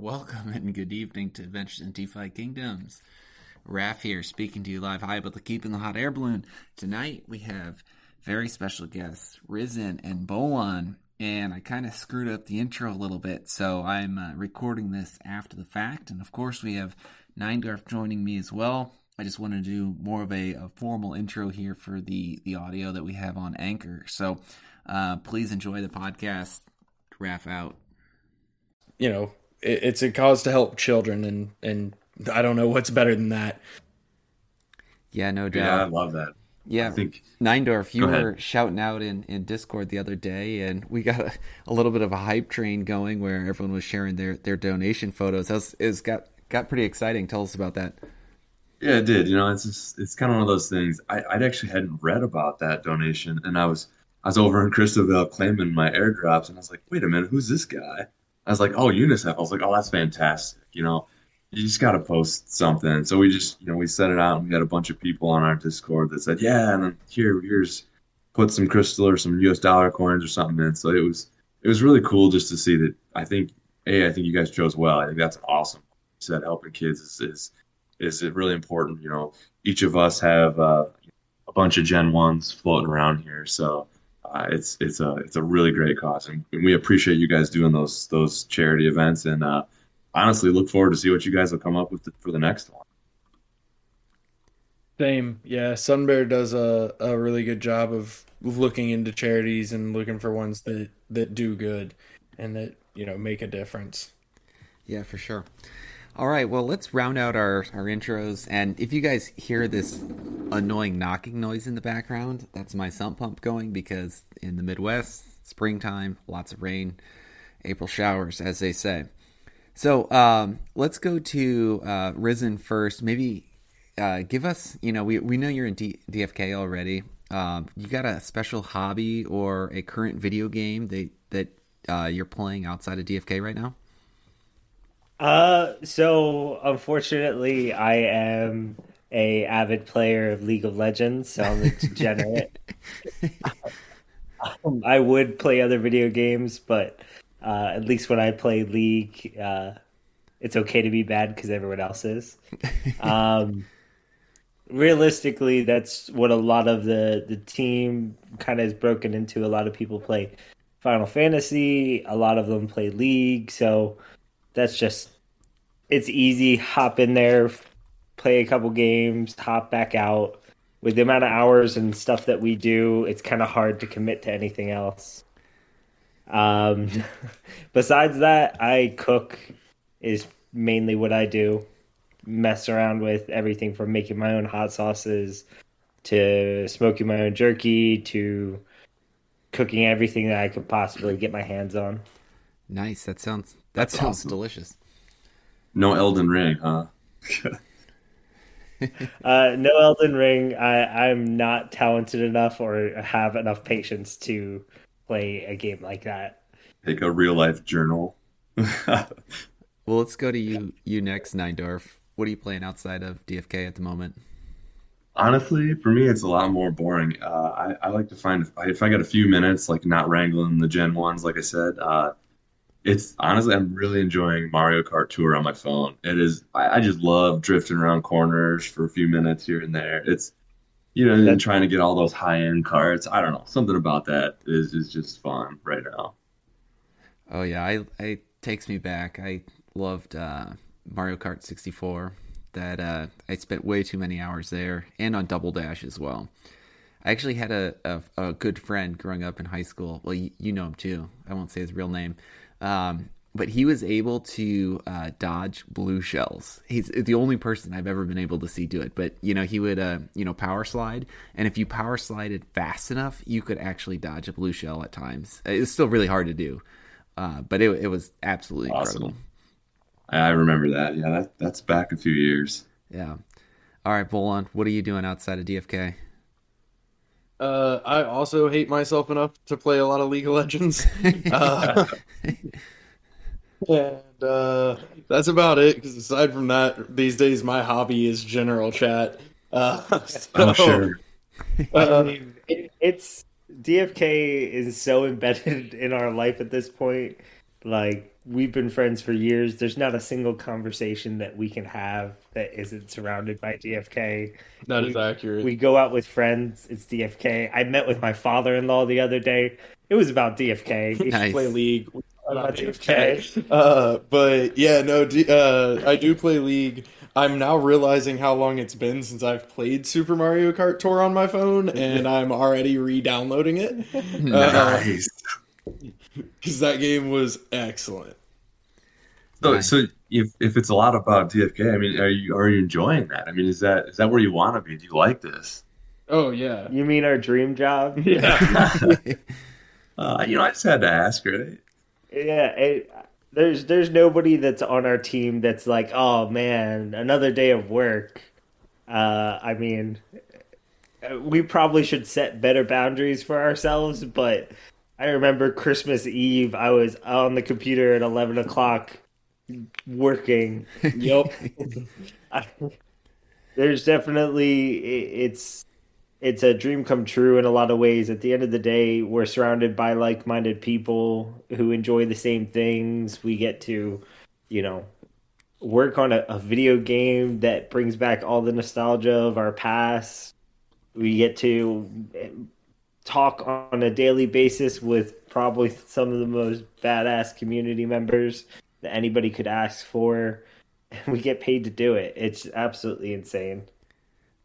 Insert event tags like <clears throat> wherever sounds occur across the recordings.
Welcome and good evening to Adventures in DeFi Kingdoms. Raph here, speaking to you live high about the Keeping the Hot Air Balloon. Tonight we have very special guests, Rissen and Bolon, and I kind of screwed up the intro a little bit, so I'm uh, recording this after the fact. And of course, we have 9Dorf joining me as well. I just want to do more of a, a, formal intro here for the the audio that we have on Anchor. So uh, please enjoy the podcast. Raph out. You know, it, it's a cause to help children, and and I don't know what's better than that. Yeah, no doubt. Yeah, I love that. Yeah, I think 9Dorf, you were shouting out in, in Discord the other day, and we got a, a, little bit of a hype train going where everyone was sharing their, their donation photos. It was got got pretty exciting. Tell us about that. Yeah, it did. You know, it's just it's kind of one of those things. I I'd actually hadn't read about that donation, and I was I was over in Crystal Vale claiming my airdrops, and I was like, wait a minute, who's this guy? I was like, oh, UNICEF. I was like, oh, that's fantastic. You know, you just got to post something. So we just, you know, we set it out and we had a bunch of people on our Discord that said, yeah, and then here, here's put some crystal or some US dollar coins or something in. So it was, it was really cool just to see that. I think, A, I think you guys chose well. I think that's awesome. You said helping kids is, is, is it really important. You know, each of us have uh, a bunch of Gen 1s floating around here. So, uh, it's it's a it's a really great cause, and we appreciate you guys doing those those charity events. And uh, honestly, look forward to see what you guys will come up with for the next one. Same, yeah. Sunbear does a, a really good job of looking into charities and looking for ones that that do good and that you know make a difference. Yeah, for sure. All right, well, let's round out our, our intros. And if you guys hear this annoying knocking noise in the background, that's my sump pump going because in the Midwest, springtime, lots of rain, April showers, as they say. So um, let's go to uh, Rissen first. Maybe uh, give us, you know, we, we know you're in D- DFK already. Um, you got a special hobby or a current video game that, that uh, you're playing outside of DFK right now? Uh, so unfortunately, I am a avid player of League of Legends, so I'm a degenerate. um, <laughs> I would play other video games, but uh, at least when I play League, uh, it's okay to be bad because everyone else is. <laughs> Um, realistically, that's what a lot of the the team kind of is broken into. A lot of people play Final Fantasy. A lot of them play League. So that's just it's easy. Hop in there, play a couple games, hop back out. With the amount of hours and stuff that we do, it's kind of hard to commit to anything else. Um, <laughs> besides that, I cook is mainly what I do. Mess around with everything from making my own hot sauces to smoking my own jerky to cooking everything that I could possibly get my hands on. Nice. That sounds that sounds awesome. delicious. No Elden Ring, huh? <laughs> uh, no Elden Ring. I, I'm not talented enough or have enough patience to play a game like that. Take a real life journal. <laughs> well, let's go to you. You next, 9Dorf. What are you playing outside of DFK at the moment? Honestly, for me, it's a lot more boring. Uh, I, I, like to find if I, if I got a few minutes, like not wrangling the Gen ones, like I said. Uh, it's honestly I'm really enjoying Mario Kart Tour on my phone. It is I, I, just love drifting around corners for a few minutes here and there. It's you know, and trying to get all those high end carts. I don't know. Something about that is is just fun right now. Oh yeah, I it takes me back. I loved uh, Mario Kart 64. That uh, I spent way too many hours there, and on Double Dash as well. I actually had a, a, a good friend growing up in high school. Well, you, you know him too. I won't say his real name, um, but he was able to uh, dodge blue shells. He's the only person I've ever been able to see do it. But you know, he would uh, you know power slide, and if you power slided fast enough, you could actually dodge a blue shell at times. It's still really hard to do, uh, but it, it was absolutely awesome. incredible. I remember that. Yeah, that, that's back a few years. Yeah. All right, Bolon, what are you doing outside of DFK? Uh, I also hate myself enough to play a lot of League of Legends. <laughs> uh, and uh, that's about it. Because aside from that, these days my hobby is general chat. Uh, so, oh, sure. Uh, I mean, it, it's DFK is so <laughs> embedded in our life at this point. Like we've been friends for years. There's not a single conversation that we can have that isn't surrounded by DFK. That We- is accurate. We go out with friends. It's DFK. I met with my father-in-law the other day. It was about DFK. we <laughs> Nice. play League. We About about DFK. <laughs> Uh, but yeah, no, D- uh, I do play League. I'm now realizing how long it's been since I've played Super Mario Kart Tour on my phone, <laughs> and I'm already re-downloading it Uh, Nice. because that game was excellent. So, Nice. so if if it's a lot about DFK, I mean, are you are you enjoying that? I mean, is that is that where you want to be? Do you like this? Oh yeah, You mean our dream job? <laughs> yeah. <laughs> Uh, you know, I just had to ask, right? Yeah, it, there's there's nobody that's on our team that's like, oh man, another day of work. Uh, I mean, we probably should set better boundaries for ourselves. But I remember Christmas Eve, I was on the computer at eleven o'clock working. <laughs> yep. I, <laughs> there's definitely it's it's a dream come true in a lot of ways. At the end of the day, we're surrounded by like-minded people who enjoy the same things. We get to, you know, work on a, a video game that brings back all the nostalgia of our past. We get to eh, talk on a daily basis with probably some of the most badass community members that anybody could ask for. <laughs> And we get paid to do it. It's absolutely insane.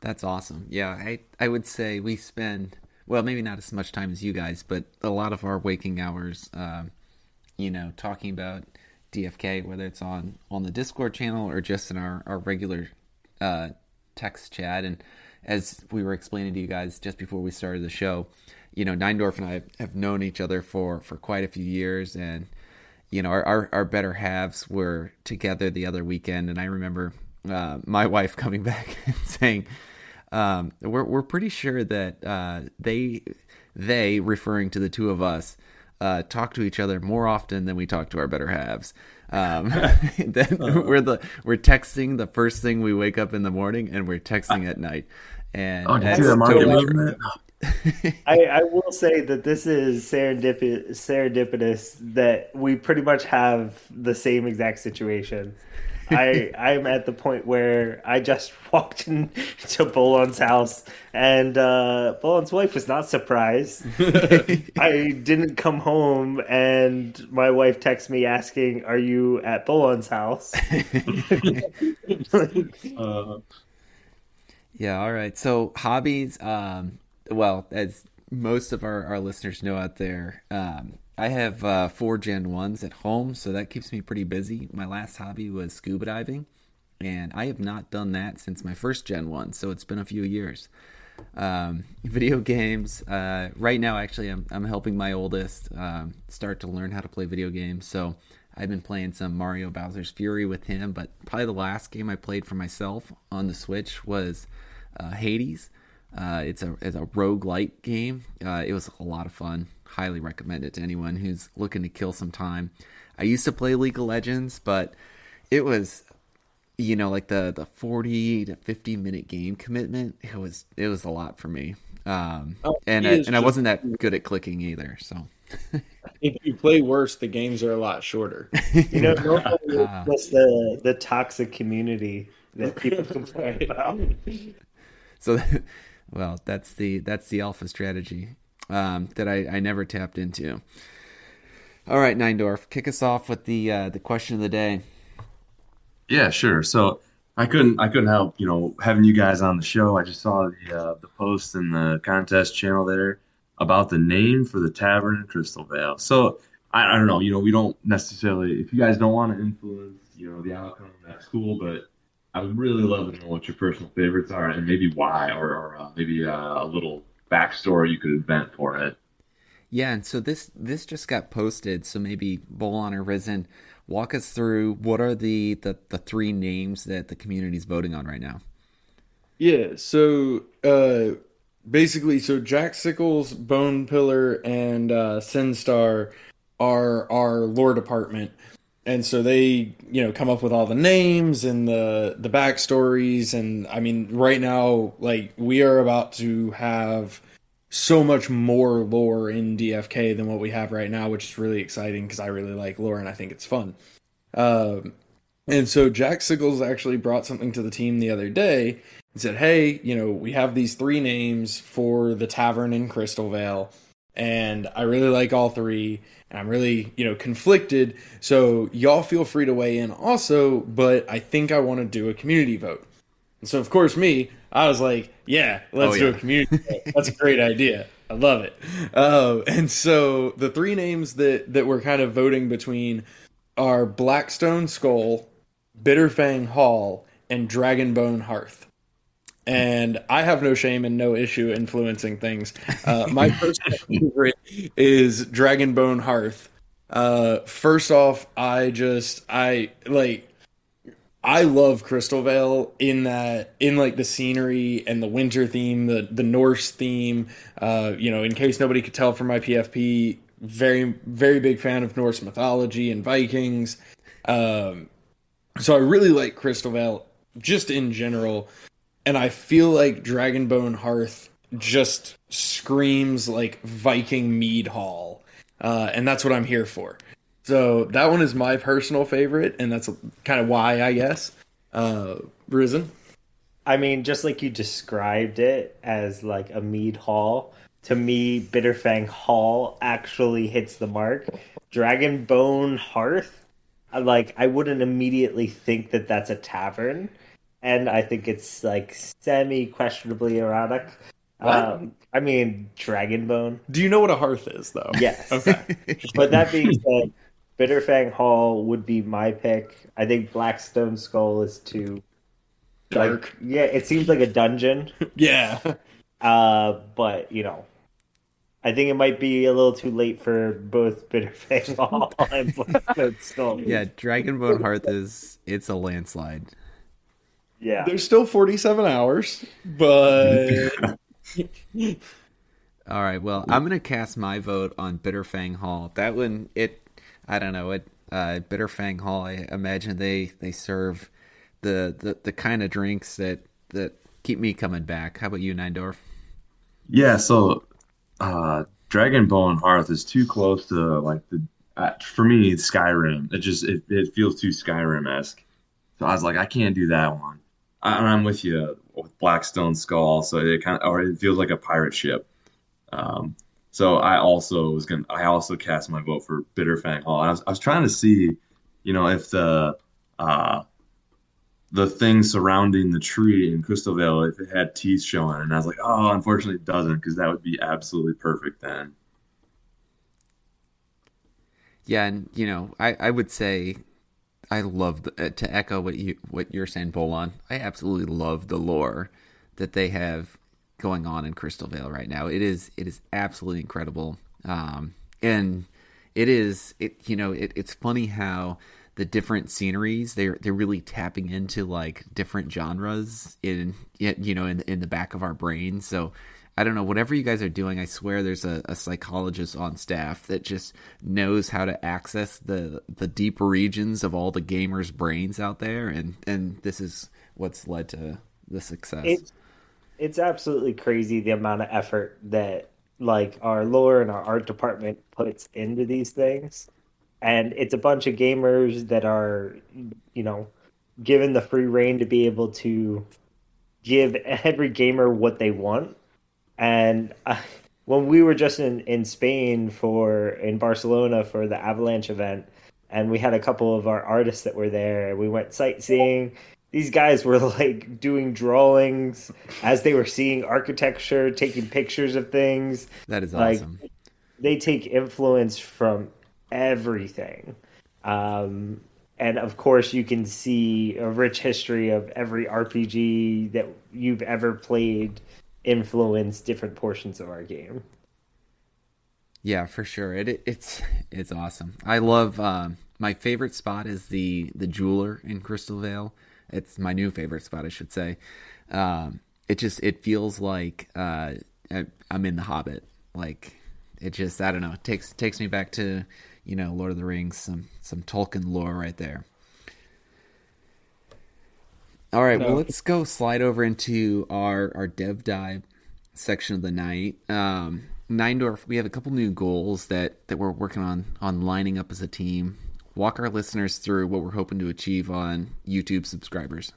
That's awesome. Yeah, I I would say we spend well, maybe not as much time as you guys, but a lot of our waking hours, um, you know, talking about DFK, whether it's on on the Discord channel or just in our our regular uh, text chat. And as we were explaining to you guys just before we started the show, you know, 9Dorf and I have known each other for for quite a few years, and you know, our, our, our better halves were together the other weekend, and I remember uh, my wife coming <laughs> back and saying, um, "We're we're pretty sure that uh, they they referring to the two of us uh, talk to each other more often than we talk to our better halves. Um, <laughs> then <laughs> we're the we're texting the first thing we wake up in the morning, and we're texting at night. And Oh, did you that's totally true. Movement? <laughs> I, I will say that this is serendip- serendipitous that we pretty much have the same exact situation. I <laughs> I'm at the point where I just <laughs> walked into Bolon's house and uh, Bolon's wife was not surprised. I didn't come home and my wife texts me asking, "Are you at Bolon's house?" Uh, Yeah, all right. So hobbies, um, well, as most of our, our listeners know out there, um, I have uh, four Gen 1s at home, so that keeps me pretty busy. My last hobby was scuba diving, and I have not done that since my first Gen 1, so it's been a few years. Um, <laughs> video games, uh, right now, actually, I'm, I'm helping my oldest um, start to learn how to play video games, so I've been playing some Mario Bowser's Fury with him, but probably the last game I played for myself on the Switch was uh, Hades. Uh, it's a it's a roguelite game. Uh, it was a lot of fun. Highly recommend it to anyone who's looking to kill some time. I used to play League of Legends, but it was you know like the the 40 to 50 minute game commitment. It was it was a lot for me. Um, Oh, and I, and I wasn't that good at clicking either. So If you play worse, the games are a lot shorter. <laughs> You know, normally Ah. it's the the toxic community that people complain about. So, well, that's the that's the alpha strategy um, that I, I never tapped into. All right, 9Dorf, kick us off with the uh, the question of the day. Yeah, sure. So I couldn't I couldn't help, you know, having you guys on the show. I just saw the uh, the post in the contest channel there about the name for the tavern in Crystal Vale. So I, I don't know, you know, we don't necessarily if you guys don't want to influence, you know, the outcome, that's cool, but I would really love to know what your personal favorites are and maybe why or, or uh, maybe uh, a little backstory you could invent for it. Yeah, and so this this just got posted. So maybe Bolon or Rissen, walk us through what are the, the the three names that the community is voting on right now. Yeah, so uh basically so Jack Sickles, Bone Pillar, and uh Sinstar are our lore department. And so they, you know, come up with all the names and the the backstories and I mean right now like we are about to have so much more lore in DFK than what we have right now, which is really exciting because I really like lore and I think it's fun. Um, and so Jack Sickles actually brought something to the team the other day and said, Hey, you know, we have these three names for the tavern in Crystal Vale, and I really like all three, and I'm really, you know, conflicted. So y'all feel free to weigh in also, but I think I want to do a community vote. And so, of course, me, I was like, yeah, let's Oh, do yeah. a community vote. That's a great idea. I love it. Uh, and so the three names that, that we're kind of voting between are Blackstone Skull, Bitterfang Hall, and Dragonbone Hearth. And I have no shame and no issue influencing things. Uh, my <laughs> personal favorite is Dragonbone Hearth. Uh, first off, I just I like I love Crystal Vale in that in like the scenery and the winter theme, the the Norse theme. Uh, you know, in case nobody could tell from my PFP, very very big fan of Norse mythology and Vikings. Um, so I really like Crystal Vale just in general, and I feel like Dragonbone Hearth just screams like Viking mead hall, uh, and that's what I'm here for. So that one is my personal favorite, and that's kind of why I guess. Uh, Rissen. I mean, just like you described it as like a mead hall, to me, Bitterfang Hall actually hits the mark. Dragonbone Hearth, like I wouldn't immediately think that that's a tavern, and I think it's like semi questionably erotic. Um, I mean, Dragonbone, Do you know what a hearth is, though? yes. <laughs> Okay. <laughs> But that being said, Bitterfang Hall would be my pick. I think Blackstone Skull is too Dark. Like, yeah, it seems like a dungeon. <laughs> yeah. Uh, but you know, I think it might be a little too late for both Bitterfang Hall and Blackstone Skull. Yeah, Dragonbone Hearth is it's a landslide. Yeah. There's still 47 hours, but <laughs> All right, well, I'm gonna cast my vote on Bitterfang Hall. That one, it, I don't know, it, uh, Bitterfang Hall. I imagine they they serve the the, the kind of drinks that that keep me coming back. How about you, 9Dorf? Yeah, so uh Dragonbone Hearth is too close to like the uh, for me Skyrim. It just it, it feels too Skyrim esque. So I was like, I can't do that one. And I'm with you with Blackstone Skull. So it kind of or it feels like a pirate ship. Um, so I also was gonna I also cast my vote for Bitterfang Hall. I was I was trying to see, you know, if the uh the thing surrounding the tree in Crystal Vale if it had teeth showing, and I was like, oh, unfortunately it doesn't, because that would be absolutely perfect then. Yeah, and you know, I I would say I love the, uh, to echo what you what you're saying, Bolon. I absolutely love the lore that they have going on in Crystal Vale right now. It is it is absolutely incredible, um, and it is it you know it, it's funny how the different sceneries they're they're really tapping into like different genres in you know in in the back of our brain. So I don't know, whatever you guys are doing, I swear there's a, a psychologist on staff that just knows how to access the the deep regions of all the gamers' brains out there, and and this is what's led to the success. It's it's absolutely crazy the amount of effort that like our lore and our art department puts into these things. And it's a bunch of gamers that are, you know, given the free reign to be able to give every gamer what they want. And uh, when we were just in, in Spain for in Barcelona for the Avalanche event, and we had a couple of our artists that were there, we went sightseeing. These guys were <laughs> like doing drawings as they were seeing architecture, taking pictures of things. that is like, awesome. They take influence from everything. Um, and of course, you can see a rich history of every RPG that you've ever played influence different portions of our game. Yeah, for sure. It, it it's it's awesome. I love um, my favorite spot is the the jeweler in Crystal Vale. It's my new favorite spot, I should say. Um, it just it feels like uh, I- I'm in the Hobbit. Like it just I don't know. It takes takes me back to you know Lord of the Rings, some some Tolkien lore right there. All right, well let's go slide over into our our dev dive. section of the night. Um, 9Dorf, we have a couple new goals that that we're working on on lining up as a team. Walk our listeners through what we're hoping to achieve on YouTube subscribers.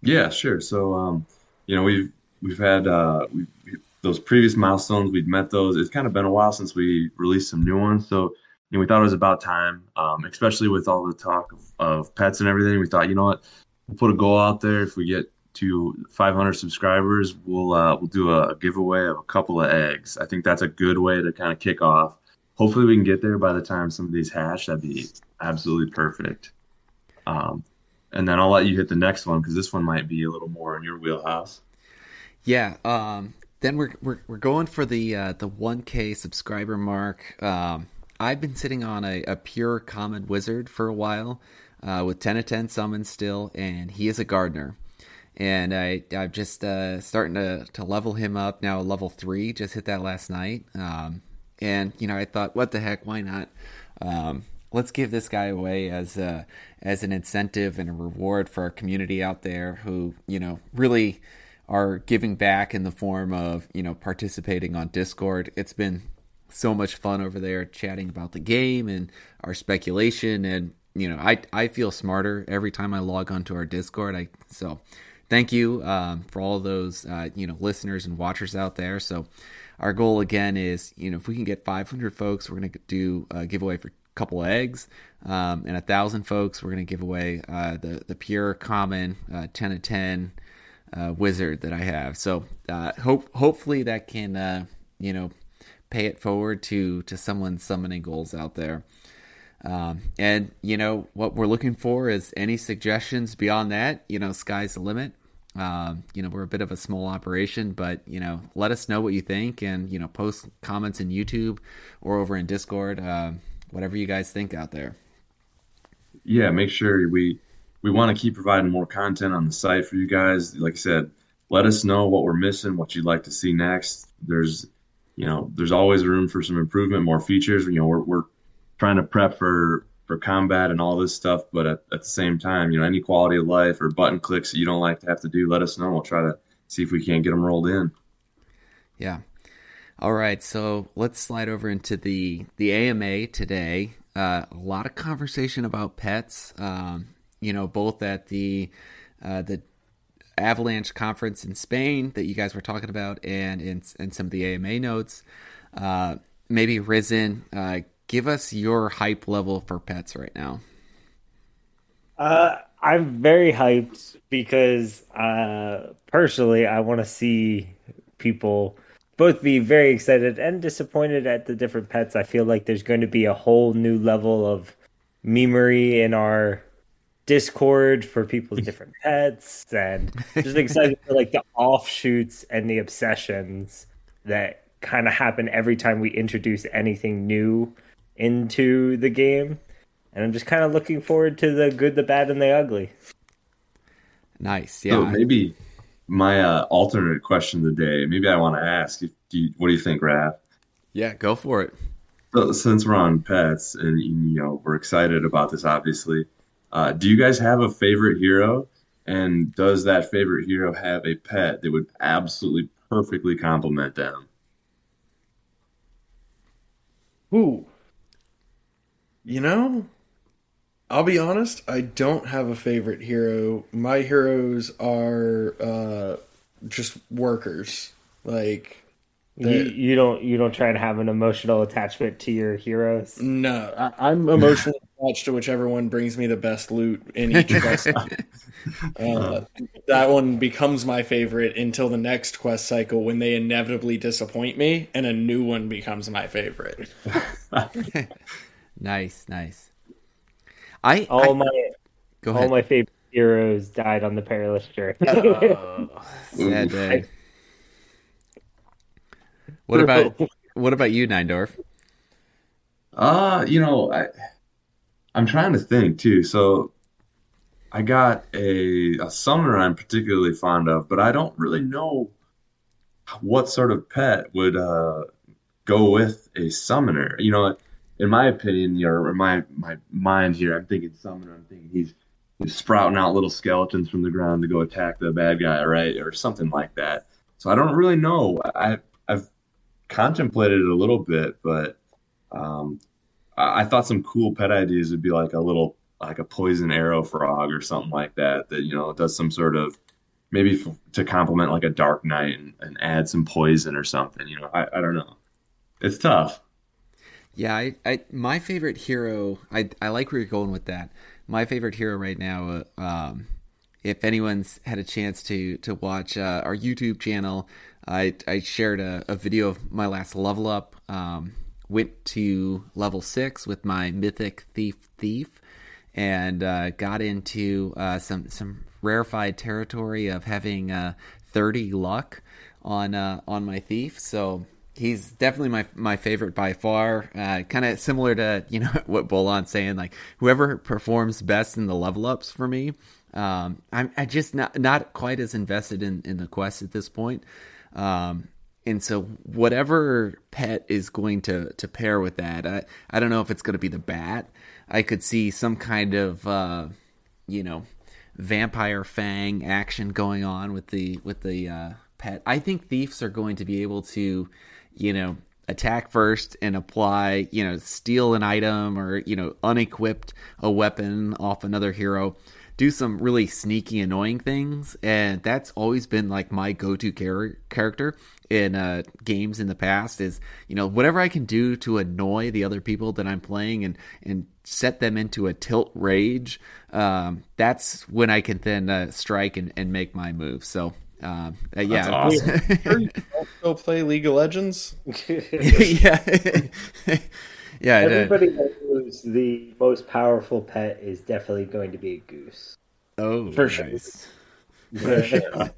Yeah, sure. So, um, you know, we've we've had uh, we, we, those previous milestones. We've met those. It's kind of been a while since we released some new ones. So, you know, we thought it was about time, um, especially with all the talk of, of pets and everything. We thought, you know what, we'll put a goal out there. If we get to 500 subscribers, we'll uh, we'll do a, giveaway of a couple of eggs. I think that's a good way to kind of kick off. Hopefully, we can get there by the time some of these hash. That'd be absolutely perfect. Um, and then I'll let you hit the next one because this one might be a little more in your wheelhouse. Yeah. Um, then we're, we're we're going for the uh, the 1K subscriber mark. Um, I've been sitting on a, a pure common wizard for a while, uh, with 10 of 10 summons still, and he is a gardener. And I I'm just uh, starting to to level him up now. Level three, just hit that last night. Um, and you know I thought, what the heck, why not? Um, let's give this guy away as a, as an incentive and a reward for our community out there who you know really are giving back in the form of you know participating on Discord. It's been so much fun over there chatting about the game and our speculation and you know I I feel smarter every time I log onto our Discord. I so thank you um, for all those uh, you know listeners and watchers out there. So our goal again is you know if we can get 500 folks, we're to do a giveaway for a couple eggs, um, and a thousand folks. We're to give away uh, the the pure common uh, ten of ten uh, wizard that I have. So uh, hope hopefully that can uh, you know pay it forward to to someone's summoning goals out there. Um, and you know what we're looking for is any suggestions beyond that. You know, sky's the limit. Um, you know, we're a bit of a small operation, but you know, let us know what you think, and you know, post comments in YouTube or over in Discord. Uh, whatever you guys think out there. Yeah, make sure we we want to keep providing more content on the site for you guys. Like I said, let us know what we're missing, what you'd like to see next. There's you know, there's always room for some improvement, more features. You know, we're we're trying to prep for for combat and all this stuff, but at, at the same time, you know, any quality of life or button clicks that you don't like to have to do, let us know. We'll try to see if we can't get them rolled in. Yeah, all right, so let's slide over into the the AMA today. Uh, a lot of conversation about pets. Um, you know, both at the uh, the Avalanche conference in Spain that you guys were talking about, and in, in some of the AMA notes. Uh, maybe Rissen, uh, give us your hype level for pets right now. Uh, I'm very hyped because uh, personally, I want to see people both be very excited and disappointed at the different pets. I feel like there's going to be a whole new level of memery in our Discord for people's different <laughs> pets, and just excited for like the offshoots and the obsessions that kind of happen every time we introduce anything new into the game. And I'm just kind of looking forward to the good, the bad, and the ugly. Nice, yeah. So maybe my uh, alternate question of the day. Maybe I want to ask. If, do you, what do you think, Raph? Yeah, go for it. So, since we're on pets, and you know we're excited about this, obviously, uh, do you guys have a favorite hero? And does that favorite hero have a pet that would absolutely perfectly complement them? Ooh. You know, I'll be honest, I don't have a favorite hero. My heroes are uh, just workers. Like you, you don't you don't try to have an emotional attachment to your heroes. No, I, am emotionally <laughs> attached to whichever one brings me the best loot in <laughs> each quest. uh, that one becomes my favorite until the next quest cycle when they inevitably disappoint me, and a new one becomes my favorite. <laughs> nice, nice. I all I, my go ahead. all my favorite heroes died on the perilous journey. oh, <laughs> sad day. What about <laughs> what about you, 9Dorf? Uh, you know, I I'm trying to think too. So I got a a summoner I'm particularly fond of, but I don't really know what sort of pet would uh, go with a summoner. You know, in my opinion, or my my mind here, I'm thinking summoner. I'm thinking he's he's sprouting out little skeletons from the ground to go attack the bad guy, right, or something like that. So I don't really know. I I've contemplated it a little bit, but um, I, I thought some cool pet ideas would be like a little like a poison arrow frog or something like that that you know does some sort of maybe f- to complement like a dark knight and, and add some poison or something. You know, I, I don't know. It's tough. Yeah, I, I my favorite hero. I I like where you're going with that. My favorite hero right now. Uh, um, if anyone's had a chance to to watch uh, our YouTube channel, I I shared a, a video of my last level up. Um, went to level six with my mythic thief thief, and uh, got into uh, some some rarefied territory of having uh, 30 luck on uh, on my thief. So he's definitely my my favorite by far. Uh, kind of similar to you know <laughs> what Bolon's saying, like whoever performs best in the level ups for me. Um, I'm I just not not quite as invested in in the quest at this point. Um, and so whatever pet is going to to pair with that, I I don't know if it's going to be the bat. I could see some kind of uh, you know vampire fang action going on with the with the uh, pet. I think thieves are going to be able to you know, attack first and apply, you know, steal an item or, you know, unequipped a weapon off another hero, do some really sneaky, annoying things. And that's always been like my go to char- character in uh, games in the past is, you know, whatever I can do to annoy the other people that I'm playing and, and set them into a tilt rage. Um, that's when I can then uh, strike and, and make my move. So uh, uh, yeah, awesome. <laughs> still play League of Legends. <laughs> <laughs> yeah, yeah. Everybody knows the most powerful pet is definitely going to be a goose. Oh, for nice. sure.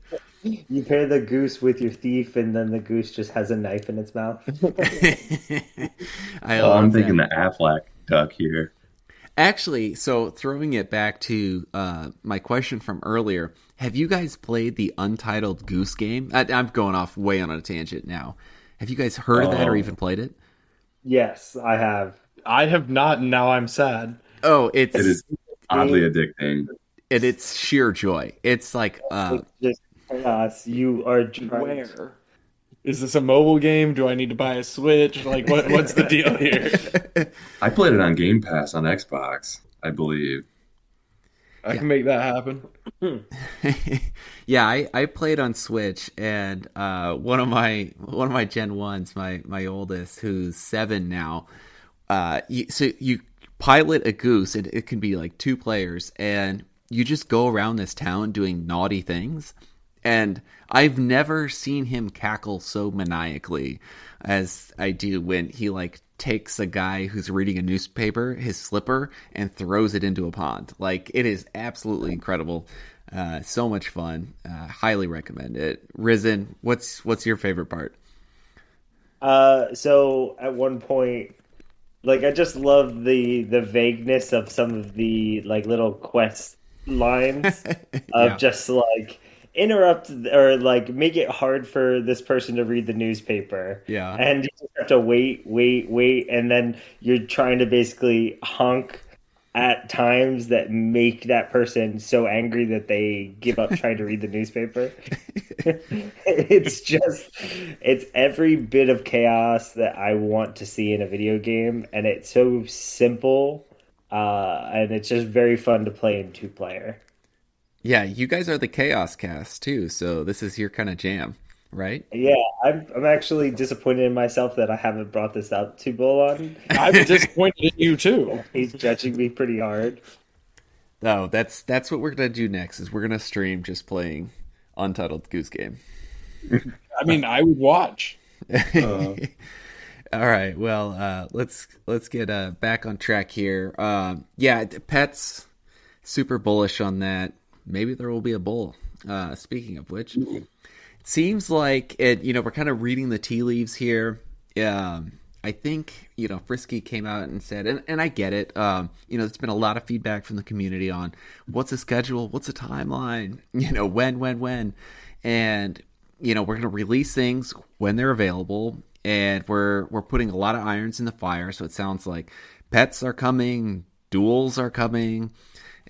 you pair the goose with your thief, and then the goose just has a knife in its mouth. I Oh, I'm thinking that. the Aflac duck here. Actually, so throwing it back to uh, my question from earlier, have you guys played the Untitled Goose Game? I, I'm going off way on a tangent now. Have you guys heard of that or Oh. even played it? yes, I have. I have not, and now I'm sad. Oh, it's It is oddly addicting. and it's sheer joy. It's like uh, It's just chaos. You are trying Where is this a mobile game? Do I need to buy a Switch? Like, what, what's the <laughs> deal here? I played it on Game Pass on Xbox, I believe. I can make that happen. <laughs> yeah, I, I played on Switch, and uh, one of my one of my Gen ones, my my oldest, who's seven now. Uh, you, so you pilot a goose, and it can be like two players, and you just go around this town doing naughty things. And I've never seen him cackle so maniacally as I do when he like takes a guy who's reading a newspaper, his slipper, and throws it into a pond. Like it is absolutely incredible. Uh, so much fun. Uh, highly recommend it. Rissen, what's what's your favorite part? Uh, so at one point, like I just love the the vagueness of some of the like little quest lines <laughs> of Yeah. just like interrupt or like make it hard for this person to read the newspaper. Yeah. And you just have to wait, wait, wait, and then you're trying to basically honk at times that make that person so angry that they give up trying to read the newspaper. <laughs> it's just it's every bit of chaos that I want to see in a video game and it's so simple uh, and it's just very fun to play in two player. Yeah, you guys are the Chaos Cast too, so this is your kind of jam, right? Yeah, I'm I'm actually disappointed in myself that I haven't brought this up to Bolon. I'm disappointed in you too. <laughs> He's judging me pretty hard. No, that's that's what we're gonna do next. Is we're gonna stream just playing Untitled Goose Game. <laughs> I mean, I would watch. Uh, <laughs> All right. Well, uh, let's let's get uh, back on track here. Um, yeah, pets. Super bullish on that. Maybe there will be a bull. Uh, speaking of which, it seems like it. You know, we're kind of reading the tea leaves here. Um, I think you know Frisky came out and said, and, and I get it. Um, you know, there's been a lot of feedback from the community on what's the schedule, what's the timeline, <laughs> you know, when, when, when, and you know we're going to release things when they're available, and we're we're putting a lot of irons in the fire. So it sounds like pets are coming, duels are coming.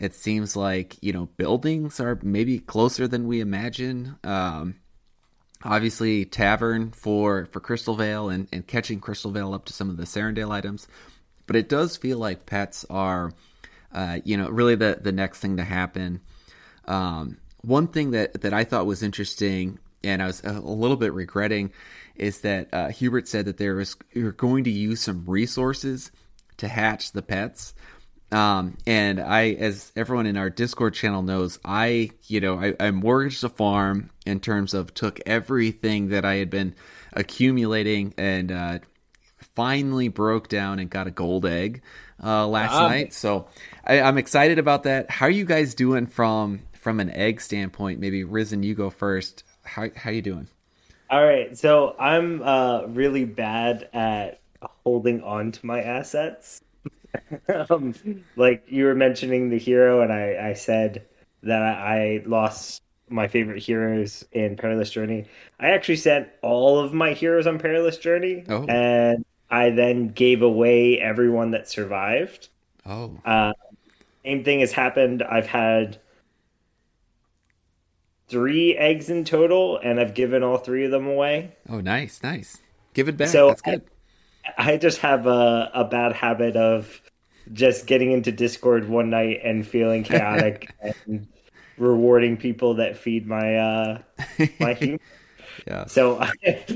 It seems like you know buildings are maybe closer than we imagine. Um, obviously Tavern for for Crystal Vale and and catching Crystal Vale up to some of the Serendale items, but it does feel like pets are, uh, you know, really the the next thing to happen. Um, one thing that that I thought was interesting, and I was a, little bit regretting, is that uh, Hubert said that there was you're going to use some resources to hatch the pets. Um, and I, as everyone in our Discord channel knows, I, you know, I, I mortgaged a farm in terms of took everything that I had been accumulating and uh, finally broke down and got a gold egg uh, last Wow. night. So I, I'm excited about that. How are you guys doing from from an egg standpoint? Maybe Rissen, you go first. How how you doing? All right, so I'm uh, really bad at holding on to my assets. <laughs> um, like you were mentioning the hero, and I, I said that I, lost my favorite heroes in Perilous Journey. I actually sent all of my heroes on Perilous Journey, Oh. and I then gave away everyone that survived. Oh, Uh, same thing has happened. I've had three eggs in total, and I've given all three of them away. oh, nice, nice. Give it back. So That's good. I just have a, a bad habit of just getting into Discord one night and feeling chaotic <laughs> and rewarding people that feed my uh my <laughs> humor. yeah. So,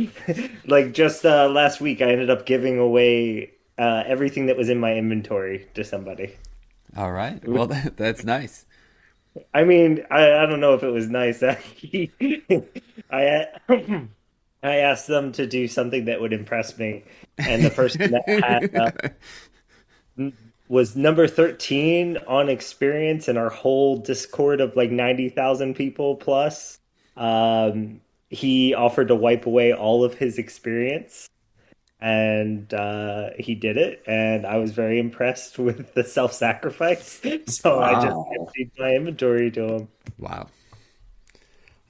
<laughs> like just uh, last week, I ended up giving away uh, everything that was in my inventory to somebody. All right. Well, that, that's nice. I mean, I, I don't know if it was nice. I I <clears throat> I asked them to do something that would impress me, and the person that <laughs> had uh, was number thirteen on experience in our whole Discord of like ninety thousand people plus. Um, he offered to wipe away all of his experience, and uh, he did it. And I was very impressed <laughs> with the self sacrifice. <laughs> So I just Wow. emptied my inventory to him. wow.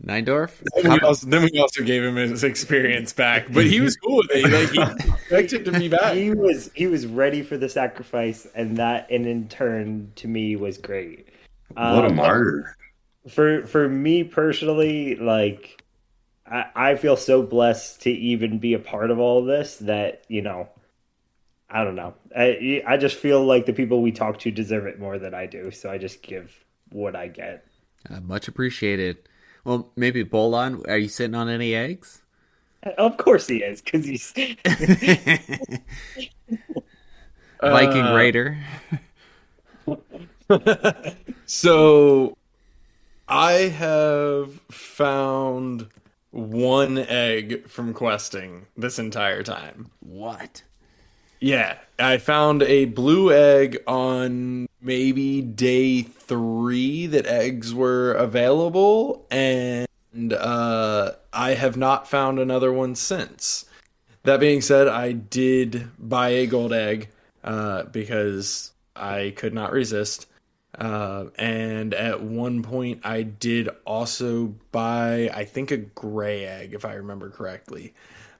9Dorf. Then we, also, then we also gave him his experience back, but he was cool with it. Like he <laughs> expected to be back. he was he was ready for the sacrifice, and that, and in turn, to me, was great. What a Um, martyr. For for me personally, like I, I feel so blessed to even be a part of all this that you know. I don't know. I I just feel like the people we talk to deserve it more than I do, so I just give what I get. Uh, much appreciated. Well, maybe Bolon. Are you sitting on any eggs? Of course he is, because he's <laughs> Viking Uh, Raider. <laughs> So I have found one egg from questing this entire time. What? Yeah, I found a blue egg on maybe day three that eggs were available, and uh, I have not found another one since. That being said, I did buy a gold egg uh, because I could not resist. Uh, and at one point, I did also buy, I think, a gray egg, if I remember correctly.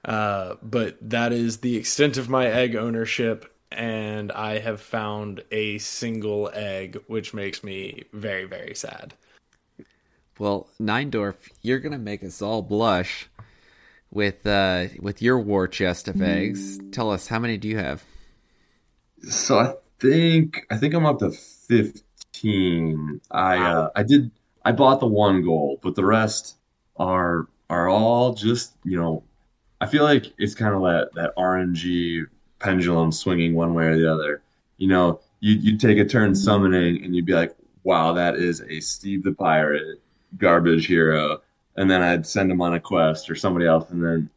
Uh, but that is the extent of my egg ownership, and I have found a single egg, which makes me very, very sad. Well, 9Dorf, you're gonna make us all blush with uh with your war chest of eggs. Tell us how many do you have? So I think I think I'm up to 15. I uh, I did I bought the one goal, but the rest are are all just, you know, I feel like it's kind of that that RNG pendulum swinging one way or the other. You know, you you take a turn summoning and you'd be like, "Wow, that is a Steve the Pirate garbage hero." And then I'd send him on a quest or somebody else and then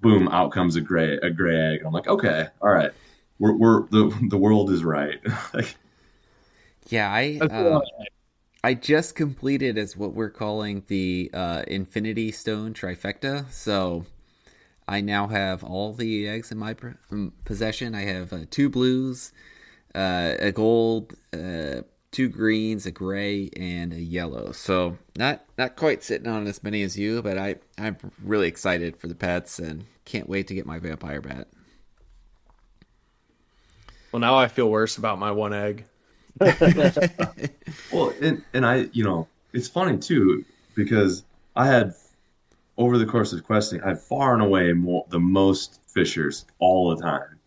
boom, out comes a gray a gray egg. I'm like, "Okay, all right. We're we're the the world is right." <laughs> Like Yeah, I uh, I just completed as what we're calling the uh, Infinity Stone trifecta. So I now have all the eggs in my um, possession. I have uh, two blues, uh, a gold, uh, two greens, a gray, and a yellow. So not not quite sitting on as many as you, but I I'm really excited for the pets and can't wait to get my vampire bat. Well, now I feel worse about my one egg. <laughs> Well, and, and I, you know, it's funny too because I had over the course of questing, I have far and away more the most fishers all the time,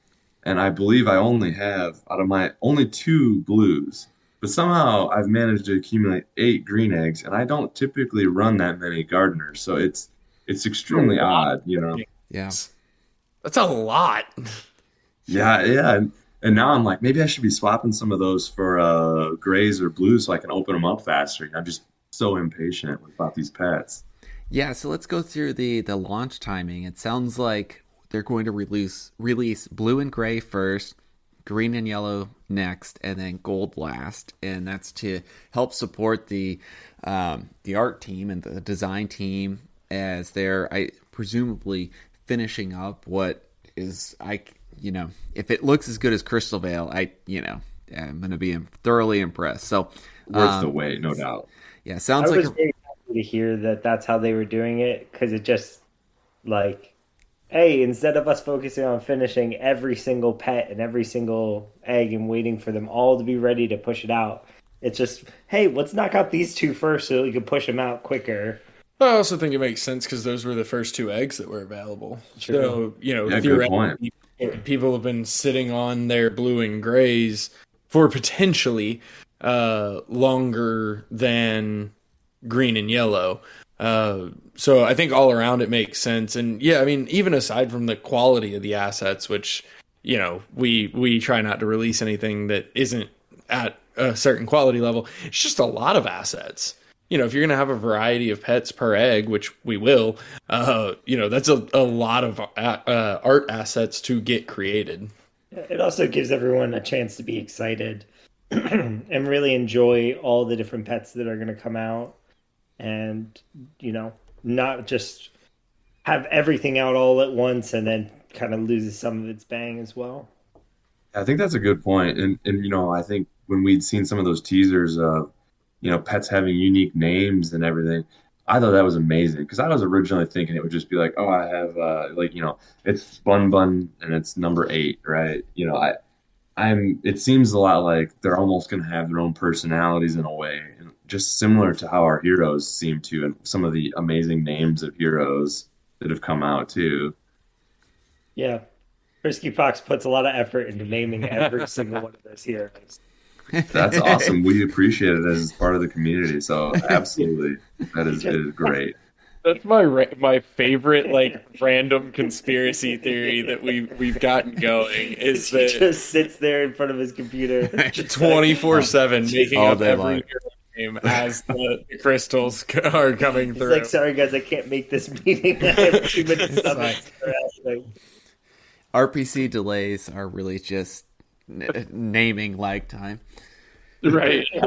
and I believe I only have out of my only two blues. But somehow I've managed to accumulate eight green eggs, and I don't typically run that many gardeners, so it's it's extremely odd, you know. Yeah. That's a lot. Yeah, yeah. And, and now I'm like, maybe I should be swapping some of those for uh, grays or blues so I can open them up faster. I'm just so impatient about these pets. Yeah, so let's go through the the launch timing. It sounds like they're going to release release blue and gray first, green and yellow next, and then gold last. And that's to help support the um, the art team and the design team as they're I presumably finishing up what is I you know if it looks as good as Crystal Vale, I you know I'm going to be thoroughly impressed. So Worth um, the wait, no doubt. yeah, I sounds was like a, very happy to hear that that's how they were doing it because it just like, hey, instead of us focusing on finishing every single pet and every single egg and waiting for them all to be ready to push it out, it's just hey, let's knock out these two first so we can push them out quicker. I also think it makes sense because those were the first two eggs that were available. True. So you know, Yeah, theoretically, people have been sitting on their blue and grays for potentially uh, longer than green and yellow. Uh, so I think all around it makes sense. And yeah, I mean, even aside from the quality of the assets, which you know we we try not to release anything that isn't at a certain quality level. It's just a lot of assets. You know, if you're going to have a variety of pets per egg, which we will, uh, you know, that's a, a lot of uh, uh, art assets to get created. It also gives everyone a chance to be excited <clears throat> and really enjoy all the different pets that are going to come out and, you know, not just have everything out all at once and then kind of loses some of its bang as well. I think that's a good. And and you know, I think when we'd seen some of those teasers of, you know, pets having unique names and everything, I thought that was amazing because I was originally thinking it would just be like, oh, I have uh like, you know, it's Bun Bun and it's number eight, right? You know, I I'm it seems a lot like they're almost gonna have their own personalities in a way. And just similar to how our heroes seem to and some of the amazing names of heroes that have come out too. Yeah. Frisky Fox puts a lot of effort into naming every <laughs> single one of those heroes. That's <laughs> awesome. We appreciate it as part of the community. So absolutely, that is, it is great. That's my ra- my favorite like random conspiracy theory that we we've gotten going is he just sits there in front of his computer. <laughs> twenty four seven making All up day every long. hero name as the, the crystals <laughs> are coming He's through. like, sorry guys, I can't make this <laughs> meeting. I have too many summons. RPC delays are really just n- naming lag time. right. <laughs>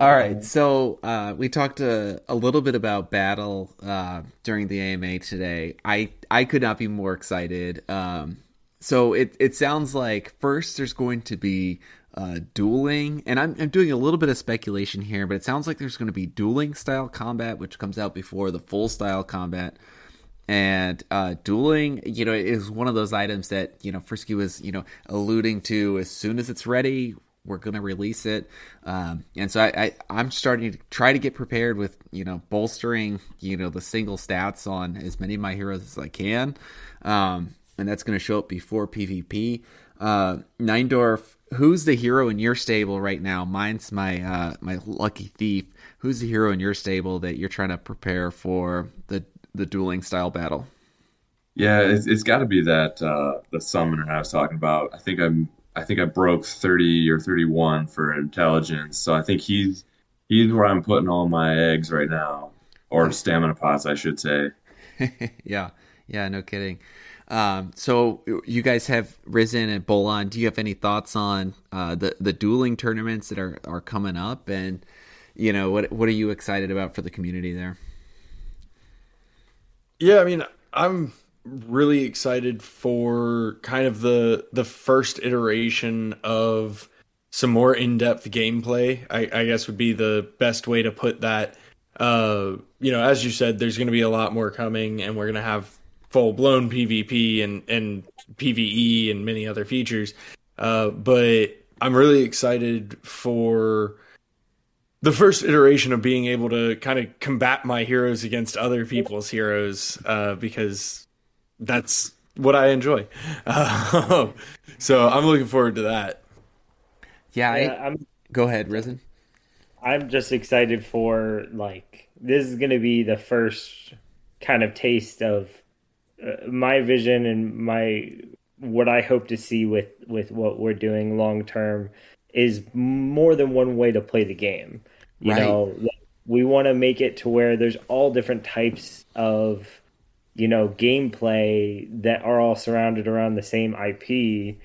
All right, so uh, we talked a, a little bit about battle uh, during the AMA today. I I could not be more excited. Um, so it it sounds like first there's going to be uh, dueling, and I'm I'm doing a little bit of speculation here, but it sounds like there's going to be dueling style combat, which comes out before the full style combat. And uh, dueling, you know, is one of those items that you know Frisky was, you know, alluding to. As soon as it's ready, we're going to release it. Um, and so I, I, I'm starting to try to get prepared with, you know, bolstering, you know, the single stats on as many of my heroes as I can. Um, and that's going to show up before PvP. Uh, 9Dorf, who's the hero in your stable right now? Mine's my, uh, my lucky thief. Who's the hero in your stable that you're trying to prepare for the, the dueling style battle? Yeah, it's, it's got to be that uh, the summoner I was talking about. I think I'm I think I broke 30 or 31 for intelligence. So I think he's he's where I'm putting all my eggs right now, or <laughs> stamina pots, I should say. <laughs> yeah, yeah, no kidding. Um, so you guys have Rissen and Bolon. Do you have any thoughts on uh, the the dueling tournaments that are, are coming up, and you know what what are you excited about for the community there? Yeah, I mean, I'm really excited for kind of the the first iteration of some more in-depth gameplay. I, I guess would be the best way to put that. Uh, you know, as you said, there's going to be a lot more coming, and we're going to have full-blown PvP and and PVE and many other features. Uh, but I'm really excited for the first iteration of being able to kind of combat my heroes against other people's heroes uh, because that's what I enjoy. Uh, <laughs> so I'm looking forward to that. Yeah, Yeah, I, I'm go ahead, Rissen. I'm just excited for like this is going to be the first kind of taste of uh, my vision and my what I hope to see with with what we're doing long term is more than one way to play the game. You Right. know, we want to make it to where there's all different types of you know gameplay that are all surrounded around the same IP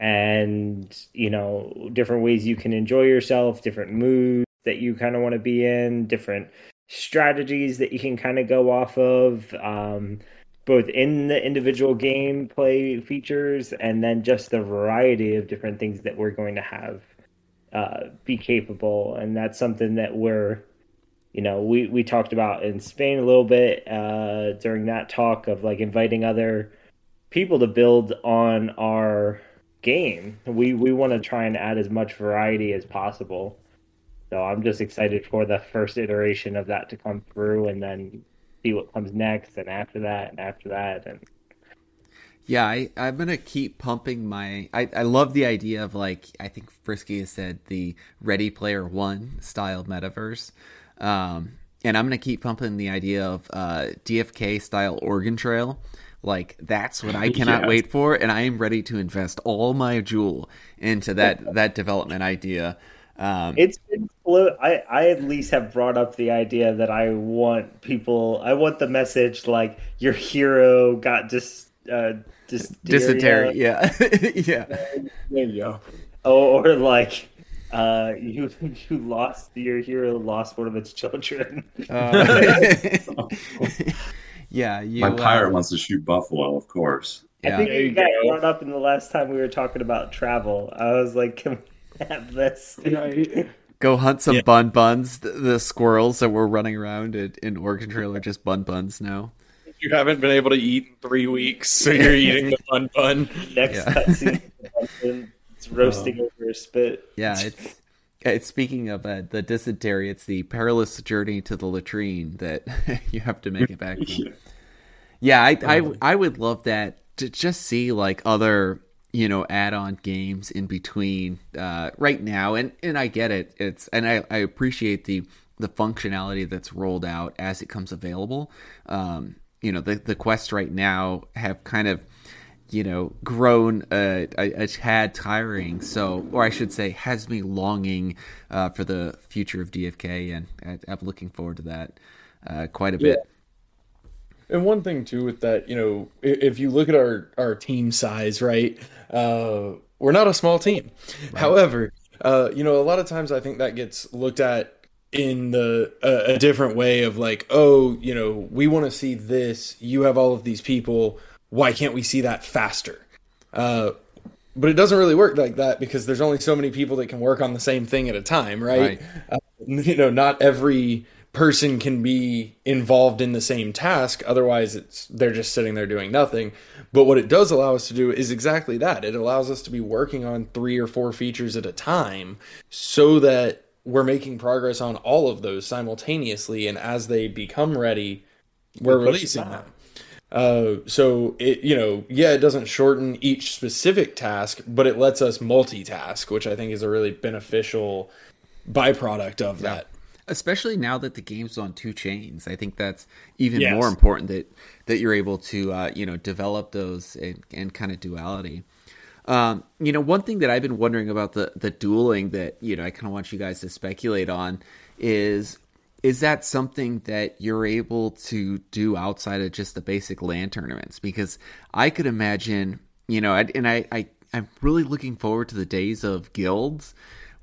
and you know different ways you can enjoy yourself different moods that you kind of want to be in different strategies that you can kind of go off of um, both in the individual gameplay features and then just the variety of different things that we're going to have uh, be capable and that's something that we're you know we we talked about in Spain a little bit uh, during that talk of like inviting other people to build on our game. We we want to try and add as much variety as possible. So I'm just excited for the first iteration of that to come through, and then see what comes next, and after that, and after that, and Yeah, I, I'm gonna keep pumping my. I, I love the idea of like I think Frisky has said the Ready Player One style metaverse, um, and I'm gonna keep pumping the idea of uh, DFK style Oregon Trail. Like that's what I <laughs> cannot Yeah. wait for, and I am ready to invest all my jewel into that that development idea. Um, it's been float. I I at least have brought up the idea that I want people. I want the message like your hero got dis uh dis dysentery, yeah, <laughs> yeah. There you go. or, or like. Uh, you you lost your hero lost one of its children. Uh, <laughs> yeah, you. My pirate uh, wants to shoot buffalo, of course. yeah. I think There you got go. brought up in the last time we were talking about travel. I was like, can we <laughs> have this? Go hunt some Yeah. bun buns. The, the squirrels that were running around in, in Oregon Trail are just bun buns now. You haven't been able to eat in three weeks, so you're eating the fun bun. Next Yeah. cutscene, it's <laughs> roasting over a spit. Yeah, it's it's speaking of uh, the dysentery. It's the perilous journey to the latrine that <laughs> you have to make it back from. Yeah, I, I I would love that to just see like other you know add-on games in between uh, right now, and and I get it. It's and I, I appreciate the the functionality that's rolled out as it comes available. Um, you know, the the quests right now have kind of you know grown a, a, a tad tiring. So, or I should say, has me longing uh, for the future of DFK, and I, I'm looking forward to that uh, quite a bit. And one thing too with that, you know, if you look at our our team size, right? Uh, we're not a small team. However, uh, you know, a lot of times I think that gets looked at in the a, a different way of like, oh, you know, we want to see this. You have all of these people. Why can't we see that faster? Uh, but it doesn't really work like that because there's only so many people that can work on the same thing at a time, right? Uh, <laughs> you know, not every person can be involved in the same task otherwise it's they're just sitting there doing nothing. But what it does allow us to do is exactly that. It allows us to be working on three or four features at a time so that we're making progress on all of those simultaneously and as they become ready we're releasing them. Uh, so it you know yeah it doesn't shorten each specific task but it lets us multitask which i think is a really beneficial byproduct of that especially now that the game's on two chains i think that's even Yes. more important that that you're able to uh, you know develop those and, and kind of duality um, you know one thing that i've been wondering about the the dueling that you know i kind of want you guys to speculate on is is that something that you're able to do outside of just the basic land tournaments because i could imagine you know and i, I i'm really looking forward to the days of guilds